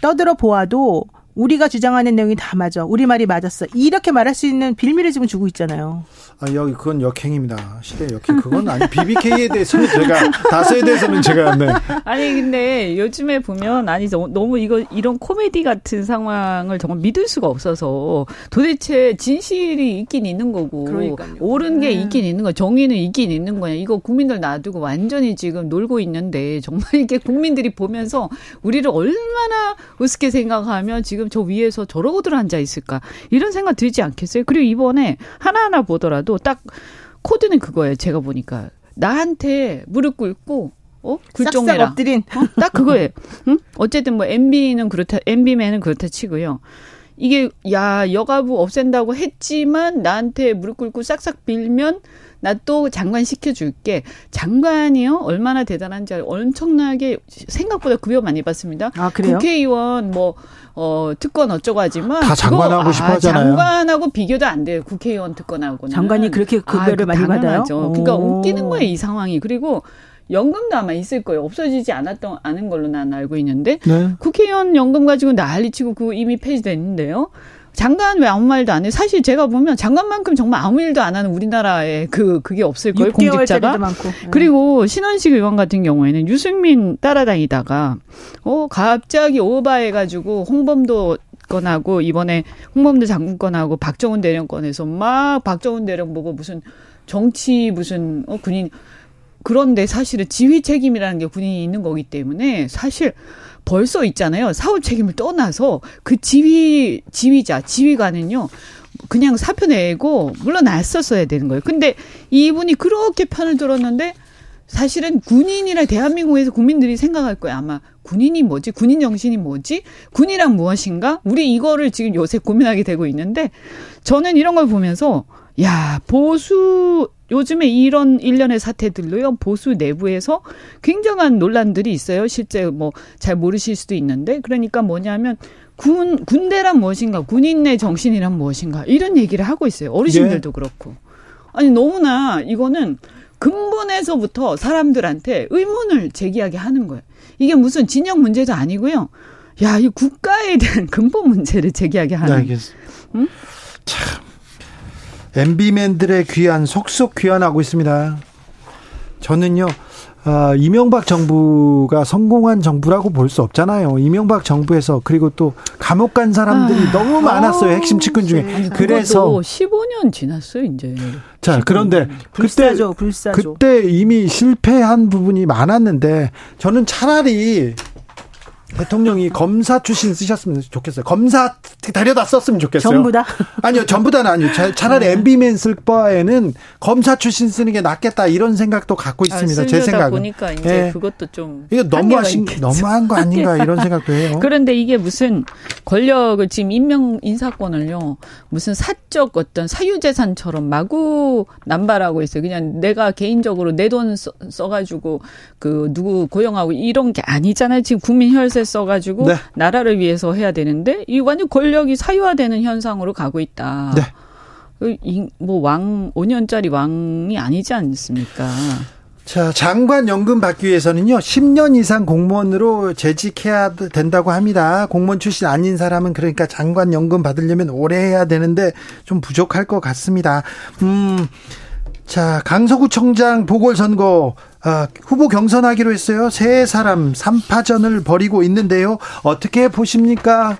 떠들어 보아도 우리가 주장하는 내용이 다 맞아. 우리 말이 맞았어. 이렇게 말할 수 있는 빌미를 지금 주고 있잖아요. 아, 여기 그건 역행입니다. 시대 역행. 그건 아니. BBK에 대해서는 제가 다스에 대해서는 제가 네. 아니 근데 요즘에 보면 아니 너무 이거 이런 코미디 같은 상황을 정말 믿을 수가 없어서 도대체 진실이 있긴 있는 거고 그러니까요. 옳은 게 네. 있긴 있는 거, 정의는 있긴 있는 거냐. 이거 국민들 놔두고 완전히 지금 놀고 있는데 정말 이게 국민들이 보면서 우리를 얼마나 우습게 생각하면 지금 지금 저 위에서 저러고들 앉아 있을까 이런 생각 들지 않겠어요? 그리고 이번에 하나하나 보더라도 딱 코드는 그거예요. 제가 보니까 나한테 무릎 꿇고 어? 굴종해라. 엎드린. 어? 딱 그거예요. 응? 어쨌든 뭐 MB는 그렇다, MB맨은 그렇다 치고요. 이게 야 여가부 없앤다고 했지만 나한테 무릎 꿇고 싹싹 빌면 나 또 장관 시켜줄게. 장관이요 얼마나 대단한지 엄청나게 생각보다 급여 많이 받습니다. 아 그래요? 국회의원 뭐 어, 특권 어쩌고 하지만 다 장관하고 싶어 아, 하잖아요. 장관하고 비교도 안 돼요. 국회의원 특권하고는. 장관이 그렇게 급여를 아, 많이 받아요? 그러니까 웃기는 거예요, 이 상황이. 그리고 연금도 아마 있을 거예요. 없어지지 않았던 않은 걸로 난 알고 있는데 네. 국회의원 연금 가지고 난리치고 그 이미 폐지됐는데요. 장관 왜 아무 말도 안 해? 사실 제가 보면 장관만큼 정말 아무 일도 안 하는 우리나라에 그 그게 없을 거예요. 공직자가. 많고. 네. 그리고 신원식 의원 같은 경우에는 유승민 따라다니다가 어 갑자기 오바해 가지고 홍범도 건하고 이번에 홍범도 장군 건하고 박정훈 대령 건에서 막 박정훈 대령 보고 무슨 정치 무슨 어 군인 그런데 사실은 지휘 책임이라는 게 군인이 있는 거기 때문에 사실 벌써 있잖아요. 사후 책임을 떠나서 그 지휘 지휘자 지휘관은요. 그냥 사표 내고 물러났었어야 되는 거예요. 근데 이분이 그렇게 편을 들었는데 사실은 군인이라 대한민국에서 국민들이 생각할 거예요. 아마 군인이 뭐지? 군인 정신이 뭐지? 군이란 무엇인가? 우리 이거를 지금 요새 고민하게 되고 있는데 저는 이런 걸 보면서 야, 보수 요즘에 이런 일련의 사태들로요, 보수 내부에서 굉장한 논란들이 있어요. 실제 뭐 잘 모르실 수도 있는데, 그러니까 뭐냐면, 군, 군대란 무엇인가, 군인의 정신이란 무엇인가, 이런 얘기를 하고 있어요. 어르신들도 예. 그렇고. 아니, 너무나 이거는 근본에서부터 사람들한테 의문을 제기하게 하는 거예요. 이게 무슨 진영 문제도 아니고요. 야, 이 국가에 대한 근본 문제를 제기하게 하는. 네, 알겠습니다. 응? 참. MB맨들의 귀환 속속 귀환하고 있습니다. 저는요, 어, 이명박 정부가 성공한 정부라고 볼 수 없잖아요. 이명박 정부에서 그리고 또 감옥 간 사람들이 아, 너무 많았어요. 핵심 측근 중에. 아니, 그래서 15년 지났어요, 이제. 자, 그런데 불사조, 그때 불사조. 그때 이미 실패한 부분이 많았는데 저는 차라리 대통령이 검사 출신 쓰셨으면 좋겠어요. 검사 데려다 썼으면 좋겠어요. 전부 다? 아니요, 전부 다는 아니요. 차라리 MB맨 쓸 바에는 검사 출신 쓰는 게 낫겠다 이런 생각도 갖고 아, 있습니다. 아, 제 생각은. 보니까 이제 네. 그것도 좀 이거 너무 하신 너무한 거 아닌가 이런 생각도 해요. 그런데 이게 무슨 권력을 지금 임명 인사권을요 무슨 사적 어떤 사유재산처럼 마구 남발하고 있어요. 그냥 내가 개인적으로 내 돈 써가지고 그 누구 고용하고 이런 게 아니잖아요. 지금 국민 혈세 써가지고 네. 나라를 위해서 해야 되는데 이 완전 권력 이 사유화되는 현상으로 가고 있다. 네. 그 뭐왕 5년짜리 왕이 아니지 않습니까? 자, 장관 연금 받기 위해서는요, 10년 이상 공무원으로 재직해야 된다고 합니다. 공무원 출신 아닌 사람은 그러니까 장관 연금 받으려면 오래 해야 되는데 좀 부족할 것 같습니다. 음, 자, 강서구청장 보궐선거 아, 후보 경선하기로 했어요. 세 사람 3파전을 벌이고 있는데요. 어떻게 보십니까?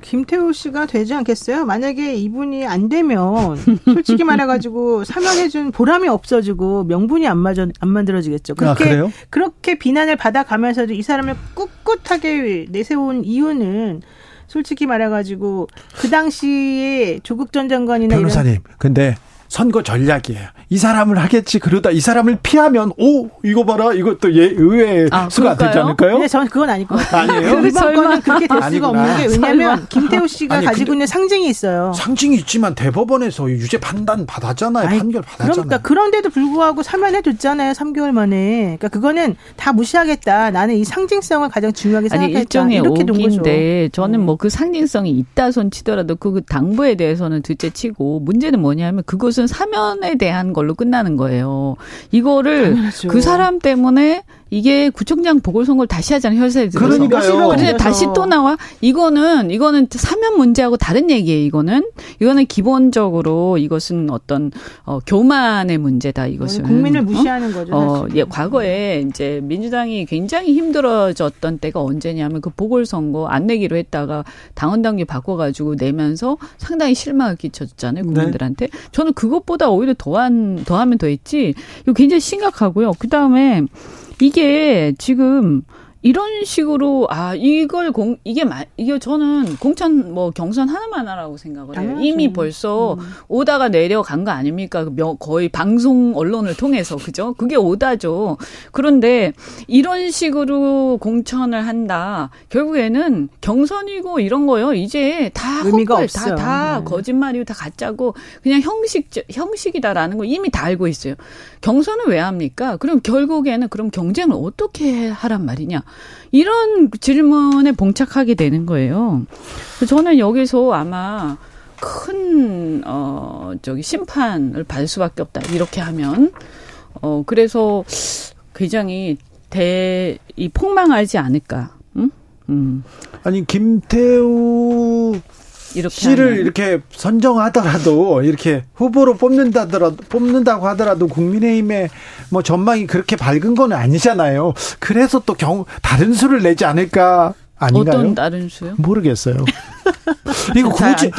김태우 씨가 되지 않겠어요? 만약에 이분이 안 되면 솔직히 말해가지고 사면해준 보람이 없어지고 명분이 안 맞아 안 만들어지겠죠. 아, 그렇게 아, 그렇게 비난을 받아가면서도 이 사람을 꿋꿋하게 내세운 이유는 솔직히 말해가지고 그 당시에 조국 전 장관이나 변호사님, 이런 근데 선거 전략이에요. 이 사람을 하겠지 그러다 이 사람을 피하면 오 이거 봐라 이것도 예 의외의 아, 수가 그럴까요? 되지 않을까요? 네, 저는 그건 아닐 것 같아요. 아니에요? 그 설마 그렇게 될 수가 없는 게 왜냐하면 김태우 씨가 아니, 가지고 있는 상징이 있어요. 상징이 있지만 대법원에서 유죄 판단 받았잖아요. 아니, 판결 받았잖아요. 그러니까 그런데도 불구하고 사면해 줬잖아요. 3개월 만에. 그러니까 그거는 다 무시하겠다. 나는 이 상징성을 가장 중요하게 생각했다. 아니, 일종의 이렇게 오기인데 저는 네. 뭐그 상징성이 있다 손 치더라도 그 당부에 대해서는 둘째 치고 문제는 뭐냐면 그것 은 사면에 대한 걸로 끝나는 거예요. 이거를 당연하죠. 그 사람 때문에 이게 구청장 보궐선거를 다시 하잖아요. 혈세에 들어서. 그러니까요. 그런데 다시 또 나와. 이거는 이거는 사면 문제하고 다른 얘기예요. 이거는 이거는 기본적으로 이것은 어떤 어, 교만의 문제다. 이것은 국민을 어? 무시하는 어? 거죠. 어, 예, 과거에 이제 민주당이 굉장히 힘들어졌던 때가 언제냐면 그 보궐선거 안 내기로 했다가 당원 당규 바꿔가지고 내면서 상당히 실망을 끼쳤잖아요. 네. 국민들한테. 네. 저는 그 것보다 오히려 더한 더하면 더했지. 이거 굉장히 심각하고요. 그 다음에 이게 지금 이런 식으로 아 이걸 공 이게 마, 이게 저는 공천 뭐 경선 하나만 하라고 생각을 해요. 당연하죠. 이미 벌써 음. 오다가 내려간 거 아닙니까? 그 거의 방송 언론을 통해서 그죠? 그게 오다죠. 그런데 이런 식으로 공천을 한다. 결국에는 경선이고 이런 거요. 이제 다 의미가 헛걸, 없어요. 다, 다 네. 거짓말이고 다 가짜고 그냥 형식 형식이다라는 거 이미 다 알고 있어요. 경선을 왜 합니까? 그럼 결국에는 그럼 경쟁을 어떻게 하란 말이냐? 이런 질문에 봉착하게 되는 거예요. 저는 여기서 아마 큰, 어, 저기 심판을 받을 수밖에 없다. 이렇게 하면. 어, 그래서 굉장히 대, 이 폭망하지 않을까. 응? 음. 아니, 김태우 이렇게 씨를 하면. 이렇게 선정하더라도 이렇게 후보로 뽑는다더라도 뽑는다고 하더라도 국민의힘의 뭐 전망이 그렇게 밝은 건 아니잖아요. 그래서 또 경, 다른 수를 내지 않을까 아닌가요? 어떤 다른 수요? 모르겠어요. 이거 굳이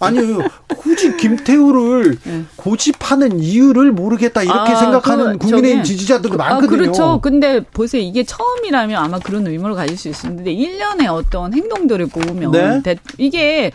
아니요 굳이 김태우를 네. 고집하는 이유를 모르겠다 이렇게 아, 생각하는 그, 국민의힘 지지자들도 아, 많거든요. 그렇죠. 근데 보세요 이게 처음이라면 아마 그런 의문을 가질 수 있는데 1년의 어떤 행동들을 보면 네? 이게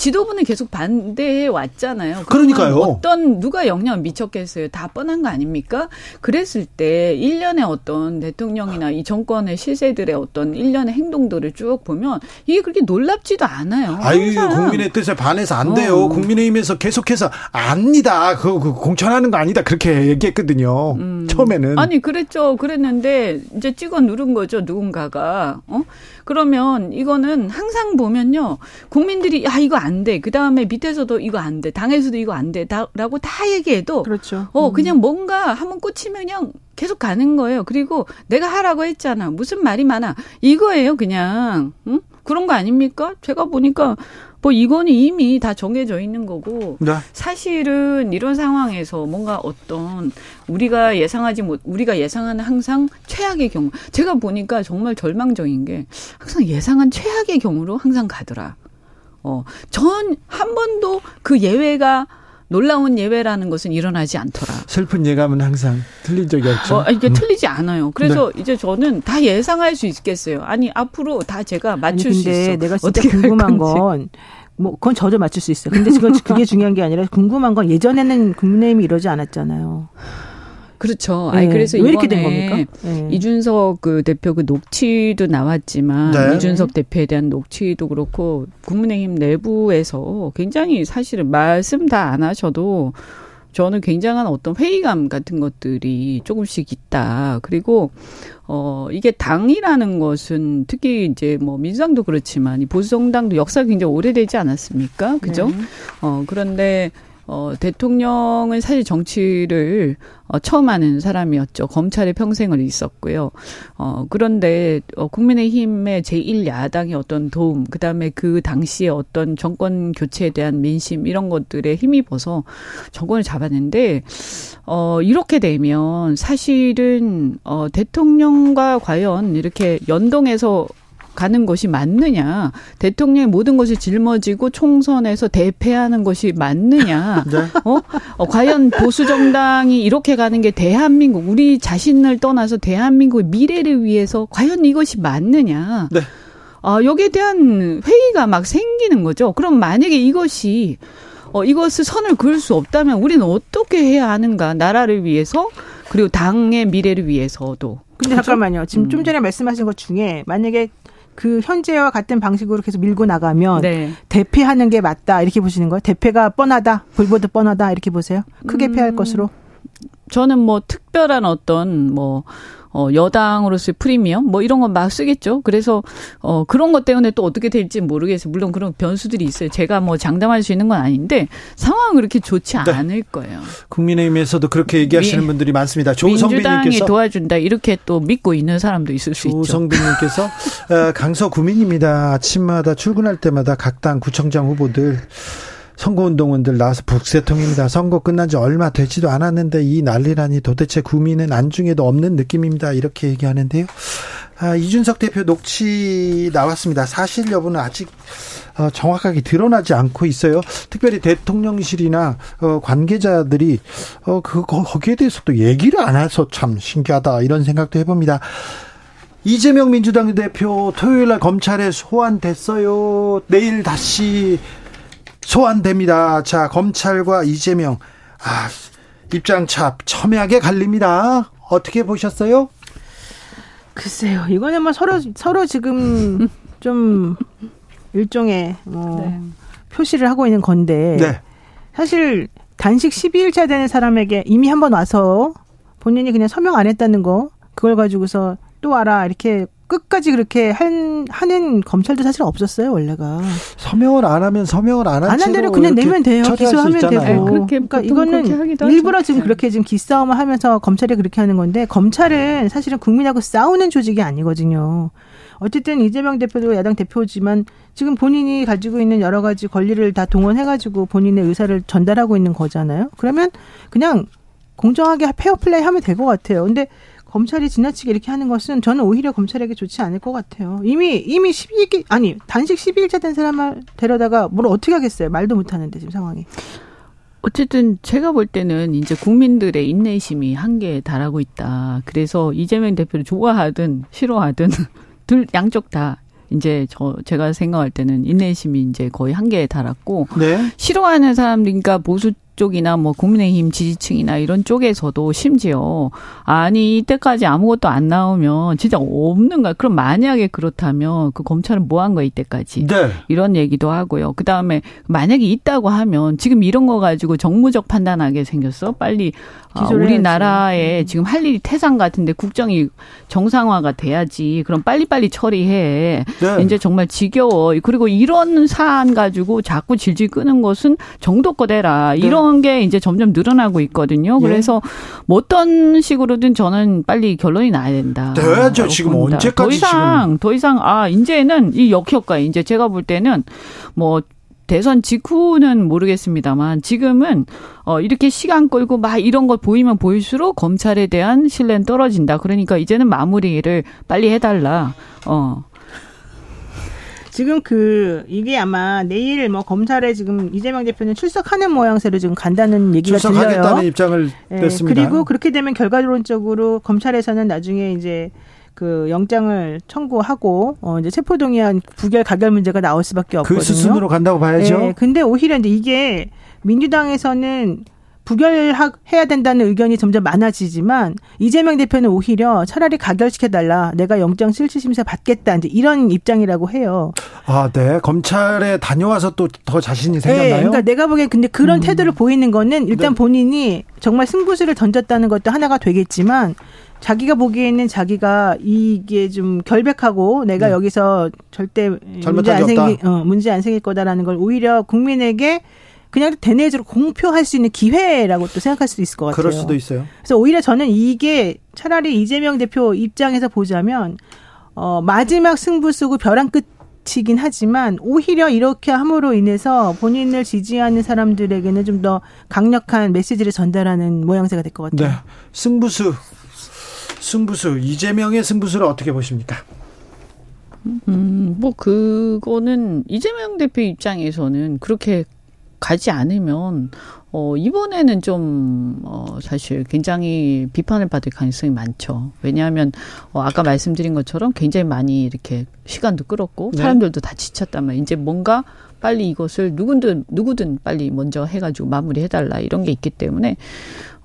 지도부는 계속 반대해 왔잖아요. 그러니까요. 어떤 누가 영향을 미쳤겠어요. 다 뻔한 거 아닙니까? 그랬을 때 1년의 어떤 대통령이나 이 정권의 실세들의 어떤 1년의 행동들을 쭉 보면 이게 그렇게 놀랍지도 않아요. 아유, 국민의 뜻에 반해서 안 돼요. 어. 국민의힘에서 계속해서 압니다. 그, 그 공천하는 거 아니다. 그렇게 얘기했거든요. 음. 처음에는. 아니, 그랬죠. 그랬는데 이제 찍어 누른 거죠. 누군가가. 어? 그러면 이거는 항상 보면요. 국민들이 야, 이거 안 돼. 그다음에 밑에서도 이거 안 돼. 당에서도 이거 안 돼. 라고 다 얘기해도 그렇죠. 어, 음. 그냥 뭔가 한번 꽂히면 그냥 계속 가는 거예요. 그리고 내가 하라고 했잖아. 무슨 말이 많아. 이거예요, 그냥. 응? 그런 거 아닙니까? 제가 보니까 뭐 이거는 이미 다 정해져 있는 거고 네. 사실은 이런 상황에서 뭔가 어떤 우리가 예상하지 못 우리가 예상하는 항상 최악의 경우 제가 보니까 정말 절망적인 게 항상 예상한 최악의 경우로 항상 가더라. 어, 전 한 번도 그 예외가 놀라운 예외라는 것은 일어나지 않더라. 슬픈 예감은 항상 틀린 적이 없죠. 어, 이게 음. 틀리지 않아요. 그래서 네. 이제 저는 다 예상할 수 있겠어요. 아니 앞으로 다 제가 맞출 아니, 수 있어. 내가 진짜 궁금한 건. 뭐 그건 저도 맞출 수 있어요. 근데 지금 그게 중요한 게 아니라 궁금한 건 예전에는 국민의힘이 이러지 않았잖아요. 그렇죠. 아니 네. 그래서 왜 이렇게 된 겁니까? 네. 이준석 그 대표 그 녹취도 나왔지만 네. 이준석 대표에 대한 녹취도 그렇고 국민의힘 내부에서 굉장히 사실은 말씀 다 안 하셔도 저는 굉장한 어떤 회의감 같은 것들이 조금씩 있다. 그리고 어 이게 당이라는 것은 특히 이제 뭐 민주당도 그렇지만 이 보수 정당도 역사가 굉장히 오래되지 않았습니까? 그죠? 네. 어 그런데 어, 대통령은 사실 정치를 어, 처음 하는 사람이었죠. 검찰에 평생을 있었고요. 어, 그런데 어, 국민의힘의 제1야당의 어떤 도움, 그 다음에 그 당시에 어떤 정권 교체에 대한 민심 이런 것들에 힘입어서 정권을 잡았는데 어, 이렇게 되면 사실은 어, 대통령과 과연 이렇게 연동해서 가는 것이 맞느냐, 대통령의 모든 것이 짊어지고 총선에서 대패하는 것이 맞느냐, 네. 어? 어, 과연 보수 정당이 이렇게 가는 게 대한민국 우리 자신을 떠나서 대한민국의 미래를 위해서 과연 이것이 맞느냐? 네. 어, 여기에 대한 회의가 막 생기는 거죠. 그럼 만약에 이것이 어, 이것을 선을 그을 수 없다면 우리는 어떻게 해야 하는가? 나라를 위해서 그리고 당의 미래를 위해서도. 근데 그렇죠? 잠깐만요. 지금 음. 좀 전에 말씀하신 것 중에 만약에 그 현재와 같은 방식으로 계속 밀고 나가면 네. 대패하는 게 맞다 이렇게 보시는 거예요? 대패가 뻔하다, 불보듯 뻔하다 이렇게 보세요? 크게 음, 패할 것으로? 저는 뭐 특별한 어떤 뭐 어, 여당으로서의 프리미엄 뭐 이런 건 막 쓰겠죠. 그래서 어, 그런 것 때문에 또 어떻게 될지 모르겠어요. 물론 그런 변수들이 있어요. 제가 뭐 장담할 수 있는 건 아닌데 상황은 그렇게 좋지 네. 않을 거예요. 국민의힘에서도 그렇게 얘기하시는 미, 분들이 많습니다. 조성빈님께서 도와준다 이렇게 또 믿고 있는 사람도 있을 수 있죠. 조성빈님께서 어, 강서 구민입니다. 아침마다 출근할 때마다 각 당 구청장 후보들 선거운동원들 나와서 북새통입니다. 선거 끝난 지 얼마 되지도 않았는데 이 난리라니 도대체 구민은 안중에도 없는 느낌입니다. 이렇게 얘기하는데요. 아, 이준석 대표 녹취 나왔습니다. 사실 여부는 아직 어, 정확하게 드러나지 않고 있어요. 특별히 대통령실이나 어, 관계자들이 어, 그 거기에 대해서 또 얘기를 안 해서 참 신기하다 이런 생각도 해봅니다. 이재명 민주당 대표 토요일 날 검찰에 소환됐어요. 내일 다시 소환됩니다. 자, 검찰과 이재명, 아, 입장차 첨예하게 갈립니다. 어떻게 보셨어요? 글쎄요, 이거는 뭐 서로, 서로 지금 좀 일종의 뭐 네. 표시를 하고 있는 건데, 네. 사실 단식 12일차 되는 사람에게 이미 한번 와서 본인이 그냥 서명 안 했다는 거, 그걸 가지고서 또 와라, 이렇게 끝까지 그렇게 한, 하는 검찰도 사실 없었어요, 원래가. 서명을 안 하면 서명을 안한 안한 대로 그냥 내면 돼요. 기소하면 되고. 네, 그렇게 그러니까 이거는 일부러 하죠. 지금 네. 그렇게 지금 기싸움을 하면서 검찰이 그렇게 하는 건데 검찰은 사실은 국민하고 싸우는 조직이 아니거든요. 어쨌든 이재명 대표도 야당 대표지만 지금 본인이 가지고 있는 여러 가지 권리를 다 동원해가지고 본인의 의사를 전달하고 있는 거잖아요. 그러면 그냥 공정하게 페어플레이 하면 될 것 같아요. 근데 검찰이 지나치게 이렇게 하는 것은 저는 오히려 검찰에게 좋지 않을 것 같아요. 이미 이미 12일 아니 단식 12일차 된 사람을 데려다가 뭘 어떻게 하겠어요? 말도 못 하는데 지금 상황이. 어쨌든 제가 볼 때는 이제 국민들의 인내심이 한계에 달하고 있다. 그래서 이재명 대표를 좋아하든 싫어하든 둘 양쪽 다 이제 저 제가 생각할 때는 인내심이 이제 거의 한계에 달았고 네. 싫어하는 사람들 그러니까 보수 쪽이나 뭐 국민의힘 지지층이나 이런 쪽에서도 심지어 아니 이때까지 아무것도 안 나오면 진짜 없는가? 그럼 만약에 그렇다면 그 검찰은 뭐 한 거야 이때까지? 네. 이런 얘기도 하고요. 그 다음에 만약에 있다고 하면 지금 이런 거 가지고 정무적 판단하게 생겼어? 빨리 아, 우리나라에 음. 지금 할 일이 태산 같은데 국정이 정상화가 돼야지. 그럼 빨리빨리 처리해. 네. 이제 정말 지겨워. 그리고 이런 사안 가지고 자꾸 질질 끄는 것은 정도껏 해라. 이런 이런 게 이제 점점 늘어나고 있거든요. 예. 그래서 뭐 어떤 식으로든 저는 빨리 결론이 나야 된다. 돼야죠. 지금 봅니다. 언제까지 더 이상 지금. 더 이상 아 이제는 이 역효과 이제 제가 볼 때는 뭐 대선 직후는 모르겠습니다만 지금은 어 이렇게 시간 끌고 막 이런 거 보이면 보일수록 검찰에 대한 신뢰는 떨어진다. 그러니까 이제는 마무리를 빨리 해달라. 어 지금 그 이게 아마 내일 뭐 검찰에 지금 이재명 대표는 출석하는 모양새로 지금 간다는 얘기가 출석하겠다는 들려요. 입장을 네, 냈습니다. 그리고 그렇게 되면 결과론적으로 검찰에서는 나중에 이제 그 영장을 청구하고 어 이제 체포동의안 부결 가결 문제가 나올 수밖에 그 없거든요. 그 수순으로 간다고 봐야죠. 네, 근데 오히려 이제 이게 민주당에서는 부결해야 된다는 의견이 점점 많아지지만 이재명 대표는 오히려 차라리 가결시켜달라. 내가 영장 실질심사 받겠다. 이제 이런 입장이라고 해요. 아, 네. 검찰에 다녀와서 또 더 자신이 네, 생겼나요? 네, 그러니까 내가 보기엔 근데 그런 음. 태도를 보이는 거는 일단 네. 본인이 정말 승부수를 던졌다는 것도 하나가 되겠지만 자기가 보기에는 자기가 이게 좀 결백하고 내가 네. 여기서 절대 문제 안 생기 어, 문제 안 생길 거다라는 걸 오히려 국민에게 그냥 대내적으로 공표할 수 있는 기회라고 또 생각할 수도 있을 것 같아요. 그럴 수도 있어요. 그래서 오히려 저는 이게 차라리 이재명 대표 입장에서 보자면 어 마지막 승부수고 벼랑 끝 이긴 하지만 오히려 이렇게 함으로 인해서 본인을 지지하는 사람들에게는 좀 더 강력한 메시지를 전달하는 모양새가 될 것 같아요. 네. 승부수 승부수 이재명의 승부수를 어떻게 보십니까? 음, 뭐 그거는 이재명 대표 입장에서는 그렇게 가지 않으면 어 이번에는 좀 어, 사실 굉장히 비판을 받을 가능성이 많죠. 왜냐하면 어, 아까 말씀드린 것처럼 굉장히 많이 이렇게 시간도 끌었고 네. 사람들도 다 지쳤다면 이제 뭔가 빨리 이것을 누구든 누구든 빨리 먼저 해가지고 마무리 해달라 이런 게 있기 때문에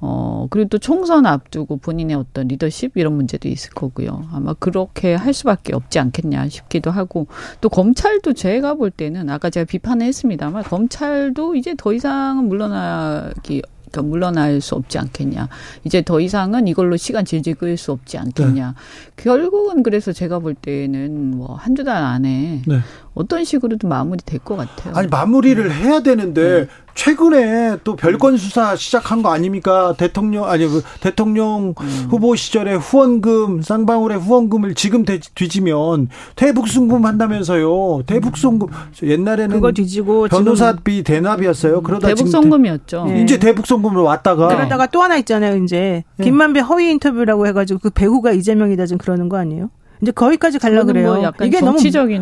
어, 그리고 또 총선 앞두고 본인의 어떤 리더십 이런 문제도 있을 거고요. 아마 그렇게 할 수밖에 없지 않겠냐 싶기도 하고 또 검찰도 제가 볼 때는 아까 제가 비판을 했습니다만 검찰도 이제 더 이상은 물러나기 그러니까 물러날 수 없지 않겠냐. 이제 더 이상은 이걸로 시간 질질 끌 수 없지 않겠냐. 네. 결국은 그래서 제가 볼 때는 뭐 한두 달 안에 네. 어떤 식으로든 마무리 될 것 같아요. 아니 마무리를 해야 되는데 네. 최근에 또 별건 수사 시작한 거 아닙니까? 대통령 아니 그 대통령 음. 후보 시절에 후원금 쌍방울의 후원금을 지금 뒤지면 대북송금 한다면서요. 대북송금 옛날에는 그거 뒤지고 변호사비 대납이었어요. 그러다 대북송금이었죠. 네. 이제 대북송금으로 왔다가 그러다가 또 하나 있잖아요. 이제 네. 김만배 허위 인터뷰라고 해가지고 그 배우가 이재명이다 지금 그러는 거 아니에요? 이제 거기까지 갈라 뭐 그래요. 뭐 이게 너무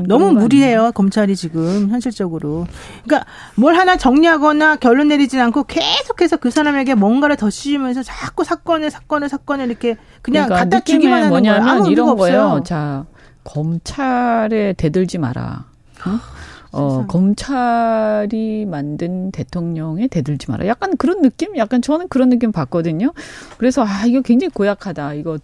너무 무리해요. 검찰이 지금 현실적으로. 그러니까 뭘 하나 정리하거나 결론 내리지 않고 계속해서 그 사람에게 뭔가를 더 씌우면서 자꾸 사건을 사건을 사건을 이렇게 그냥 그러니까 갖다 주기만 하는 뭐냐면 거예요. 이런 거예요. 자 검찰에 대들지 마라. 어? 어, 검찰이 만든 대통령에 대들지 마라. 약간 그런 느낌? 약간 저는 그런 느낌 받거든요. 그래서, 아, 이거 굉장히 고약하다. 이거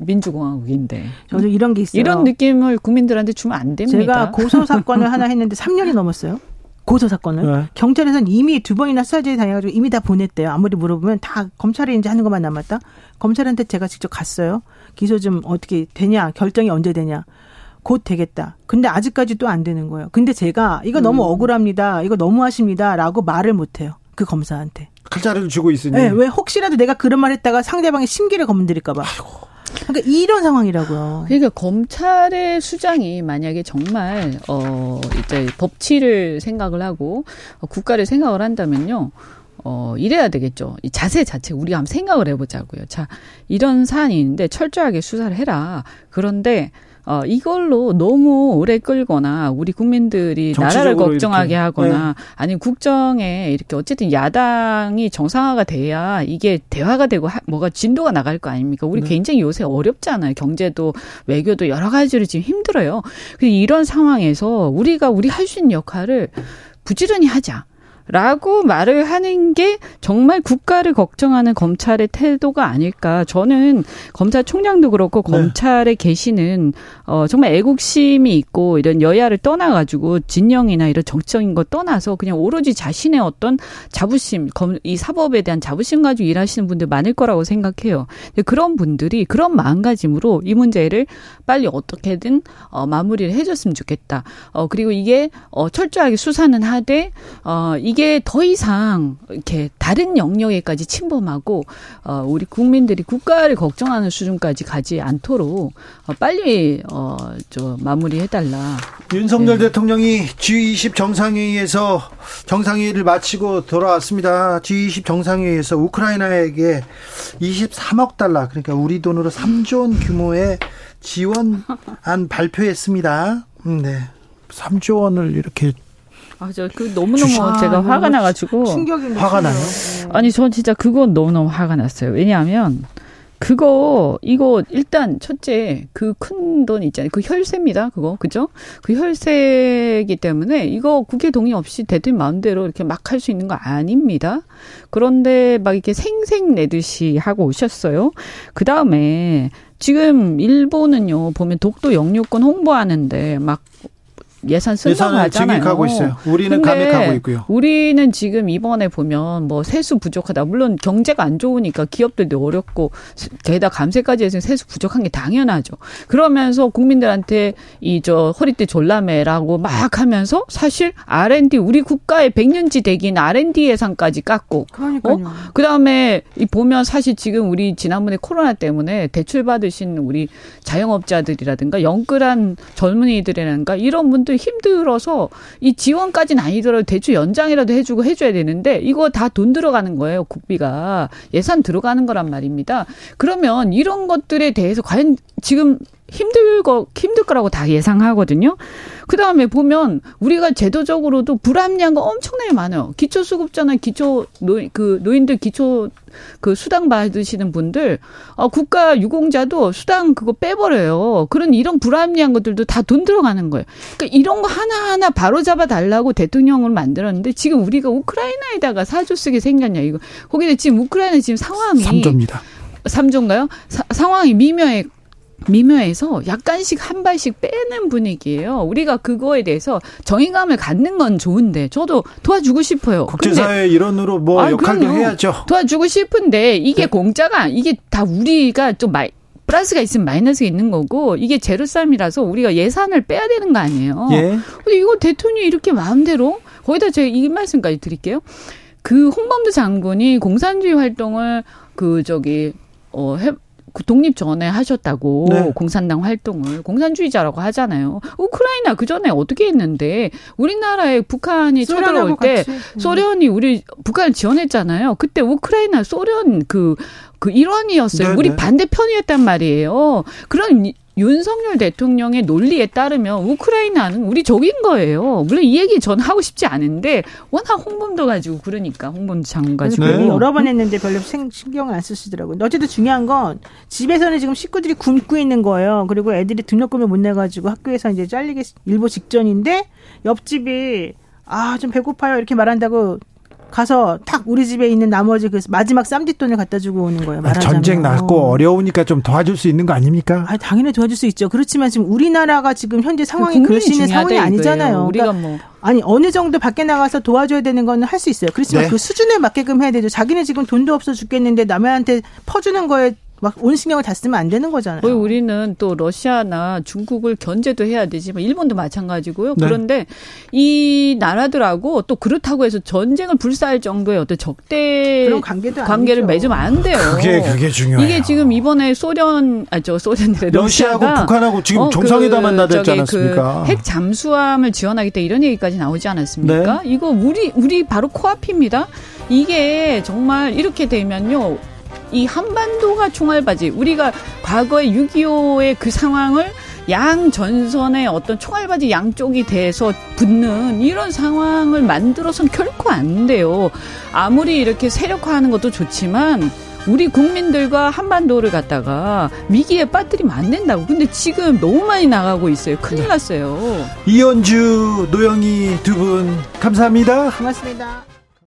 민주공화국인데. 저도 이런 게 있어요. 이런 느낌을 국민들한테 주면 안 됩니다. 제가 고소 사건을 하나 했는데 3년이 넘었어요. 고소 사건을 네. 경찰에서는 이미 두 번이나 수사제 당해가지고 이미 다 보냈대요. 아무리 물어보면 다 검찰이 이제 하는 것만 남았다. 검찰한테 제가 직접 갔어요. 기소 좀 어떻게 되냐, 결정이 언제 되냐. 곧 되겠다. 근데 아직까지 또 안 되는 거예요. 근데 제가 이거 너무 음. 억울합니다. 이거 너무 하십니다라고 말을 못 해요. 그 검사한테. 칼자루를 주고 있으니. 네, 왜 혹시라도 내가 그런 말 했다가 상대방의 심기를 건드릴까 봐. 아이고. 그러니까 이런 상황이라고요. 그러니까 검찰의 수장이 만약에 정말 어 이제 법치를 생각을 하고 국가를 생각을 한다면요. 어, 이래야 되겠죠. 이 자세 자체 우리가 한번 생각을 해보자고요. 자, 이런 사안이 있는데 철저하게 수사를 해라. 그런데 어, 이걸로 너무 오래 끌거나 우리 국민들이 나라를 걱정하게 이렇게. 하거나 네. 아니 국정에 이렇게 어쨌든 야당이 정상화가 돼야 이게 대화가 되고 하, 뭐가 진도가 나갈 거 아닙니까? 우리 네. 굉장히 요새 어렵잖아요. 경제도 외교도 여러 가지로 지금 힘들어요. 이런 상황에서 우리가 우리 할 수 있는 역할을 부지런히 하자. 라고 말을 하는 게 정말 국가를 걱정하는 검찰의 태도가 아닐까. 저는 검찰총장도 그렇고 네. 검찰에 계시는 어 정말 애국심이 있고 이런 여야를 떠나가지고 진영이나 이런 정치적인 거 떠나서 그냥 오로지 자신의 어떤 자부심, 검, 이 사법에 대한 자부심 가지고 일하시는 분들 많을 거라고 생각해요. 그런 분들이 그런 마음가짐으로 이 문제를 빨리 어떻게든 어 마무리를 해줬으면 좋겠다. 어 그리고 이게 어 철저하게 수사는 하되 어 이게 이게 더 이상 이렇게 다른 영역에까지 침범하고 어 우리 국민들이 국가를 걱정하는 수준까지 가지 않도록 어 빨리 어 저 마무리해 달라. 윤석열 네. 대통령이 G20 정상회의에서 정상회의를 마치고 돌아왔습니다. G20 정상회의에서 우크라이나에게 23억 달러 그러니까 우리 돈으로 3조 원 규모의 지원안 발표했습니다. 음, 네. 3조 원을 이렇게 아, 저 그 너무너무 아, 제가 화가 나가지고. 충격이 화가 나요? 아니, 전 진짜 그건 너무너무 화가 났어요. 왜냐하면, 그거, 이거, 일단, 첫째, 그 큰 돈 있잖아요. 그 혈세입니다. 그거. 그죠? 그 혈세이기 때문에, 이거 국회 동의 없이 대통령 마음대로 이렇게 막 할 수 있는 거 아닙니다. 그런데 막 이렇게 생생 내듯이 하고 오셨어요. 그 다음에, 지금 일본은요, 보면 독도 영유권 홍보하는데, 막 예산 승강하잖아요. 가고 있어요. 우리는 감액하고 있고요. 우리는 지금 이번에 보면 뭐 세수 부족하다. 물론 경제가 안 좋으니까 기업들도 어렵고 게다가 감세까지 해서 세수 부족한 게 당연하죠. 그러면서 국민들한테 이 저 허리띠 졸라매라고 막 하면서 사실 R&D 우리 국가의 백년지 대기인 R&D 예산까지 깎고 그러니까요. 어? 그다음에 이 보면 사실 지금 우리 지난번에 코로나 때문에 대출 받으신 우리 자영업자들이라든가 영끌한 젊은이들이라든가 이런 분들 분들 힘들어서 이 지원까지는 아니더라도 대출 연장이라도 해주고 해줘야 되는데 이거 다 돈 들어가는 거예요. 국비가 예산 들어가는 거란 말입니다. 그러면 이런 것들에 대해서 과연 지금 힘들 거 힘들 거라고 다 예상하거든요. 그 다음에 보면 우리가 제도적으로도 불합리한 거 엄청나게 많아요. 기초수급자나 기초 노, 그 노인들 기초 그 수당 받으시는 분들 어, 국가 유공자도 수당 그거 빼버려요. 그런 이런 불합리한 것들도 다 돈 들어가는 거예요. 그러니까 이런 거 하나 하나 바로 잡아 달라고 대통령을 만들었는데 지금 우리가 우크라이나에다가 사조 쓰게 생겼냐 이거. 거기에 지금 우크라이나 지금 상황이 3조입니다. 3조인가요? 사, 상황이 미묘해 미묘해서 약간씩 한 발씩 빼는 분위기예요. 우리가 그거에 대해서 정의감을 갖는 건 좋은데 저도 도와주고 싶어요. 국제사회 일원으로 뭐 아, 역할도 그럼요. 해야죠. 도와주고 싶은데 이게 네. 공짜가 이게 다 우리가 좀 말, 플러스가 있으면 마이너스가 있는 거고 이게 제로쌈이라서 우리가 예산을 빼야 되는 거 아니에요. 예. 근데 이거 대통령이 이렇게 마음대로 거기다 제가 이 말씀까지 드릴게요. 그 홍범도 장군이 공산주의 활동을 그 저기 어 해, 그 독립 전에 하셨다고 네. 공산당 활동을 공산주의자라고 하잖아요. 우크라이나 그 전에 어떻게 했는데 우리나라에 북한이 쳐들어올 때 같이. 음. 소련이 우리 북한을 지원했잖아요. 그때 우크라이나 소련 그그 그 일원이었어요. 네, 우리 네. 반대편이었단 말이에요. 그런 윤석열 대통령의 논리에 따르면 우크라이나는 우리 적인 거예요. 물론 이 얘기 전 하고 싶지 않은데 워낙 홍범도 가지고 그러니까 홍범도 장관 가지고 네. 여러 번 했는데 별로 신경을 안 쓰시더라고요. 어쨌든 중요한 건 집에서는 지금 식구들이 굶고 있는 거예요. 그리고 애들이 등록금을 못 내가지고 학교에서 이제 잘리기 일보 직전인데 옆집이 아 좀 배고파요 이렇게 말한다고 가서 탁 우리 집에 있는 나머지 그 마지막 쌈짓돈을 갖다 주고 오는 거예요. 말하자면. 전쟁 났고 어려우니까 좀 도와줄 수 있는 거 아닙니까? 아, 당연히 도와줄 수 있죠. 그렇지만 지금 우리나라가 지금 현재 상황이 그럴 수 있는 상황이 아니잖아요. 우리가 그러니까 뭐 아니 어느 정도 밖에 나가서 도와줘야 되는 건 할 수 있어요. 그렇지만 네. 그 수준에 맞게끔 해야 되죠. 자기는 지금 돈도 없어 죽겠는데 남한테 퍼주는 거에 막 온 신경을 다 쓰면 안 되는 거잖아요. 거의 우리는 또 러시아나 중국을 견제도 해야 되지만 일본도 마찬가지고요. 네. 그런데 이 나라들하고 또 그렇다고 해서 전쟁을 불사할 정도의 어떤 적대 관계를 맺으면 안 돼요. 그게 그게 중요해요. 이게 지금 이번에 소련 아저 소련이래 러시아하고 북한하고 지금 어, 정상회담 만나지 그 않았습니까? 그 핵 잠수함을 지원하겠다 이런 얘기까지 나오지 않았습니까? 네. 이거 우리 우리 바로 코앞입니다. 이게 정말 이렇게 되면요. 이 한반도가 총알바지. 우리가 과거에 6.25의 그 상황을 양 전선의 어떤 총알바지 양쪽이 돼서 붙는 이런 상황을 만들어서는 결코 안 돼요. 아무리 이렇게 세력화하는 것도 좋지만 우리 국민들과 한반도를 갖다가 위기에 빠뜨리면 안 된다고. 근데 지금 너무 많이 나가고 있어요. 큰일 네. 났어요. 이현주, 노영희 두 분 감사합니다. 고맙습니다.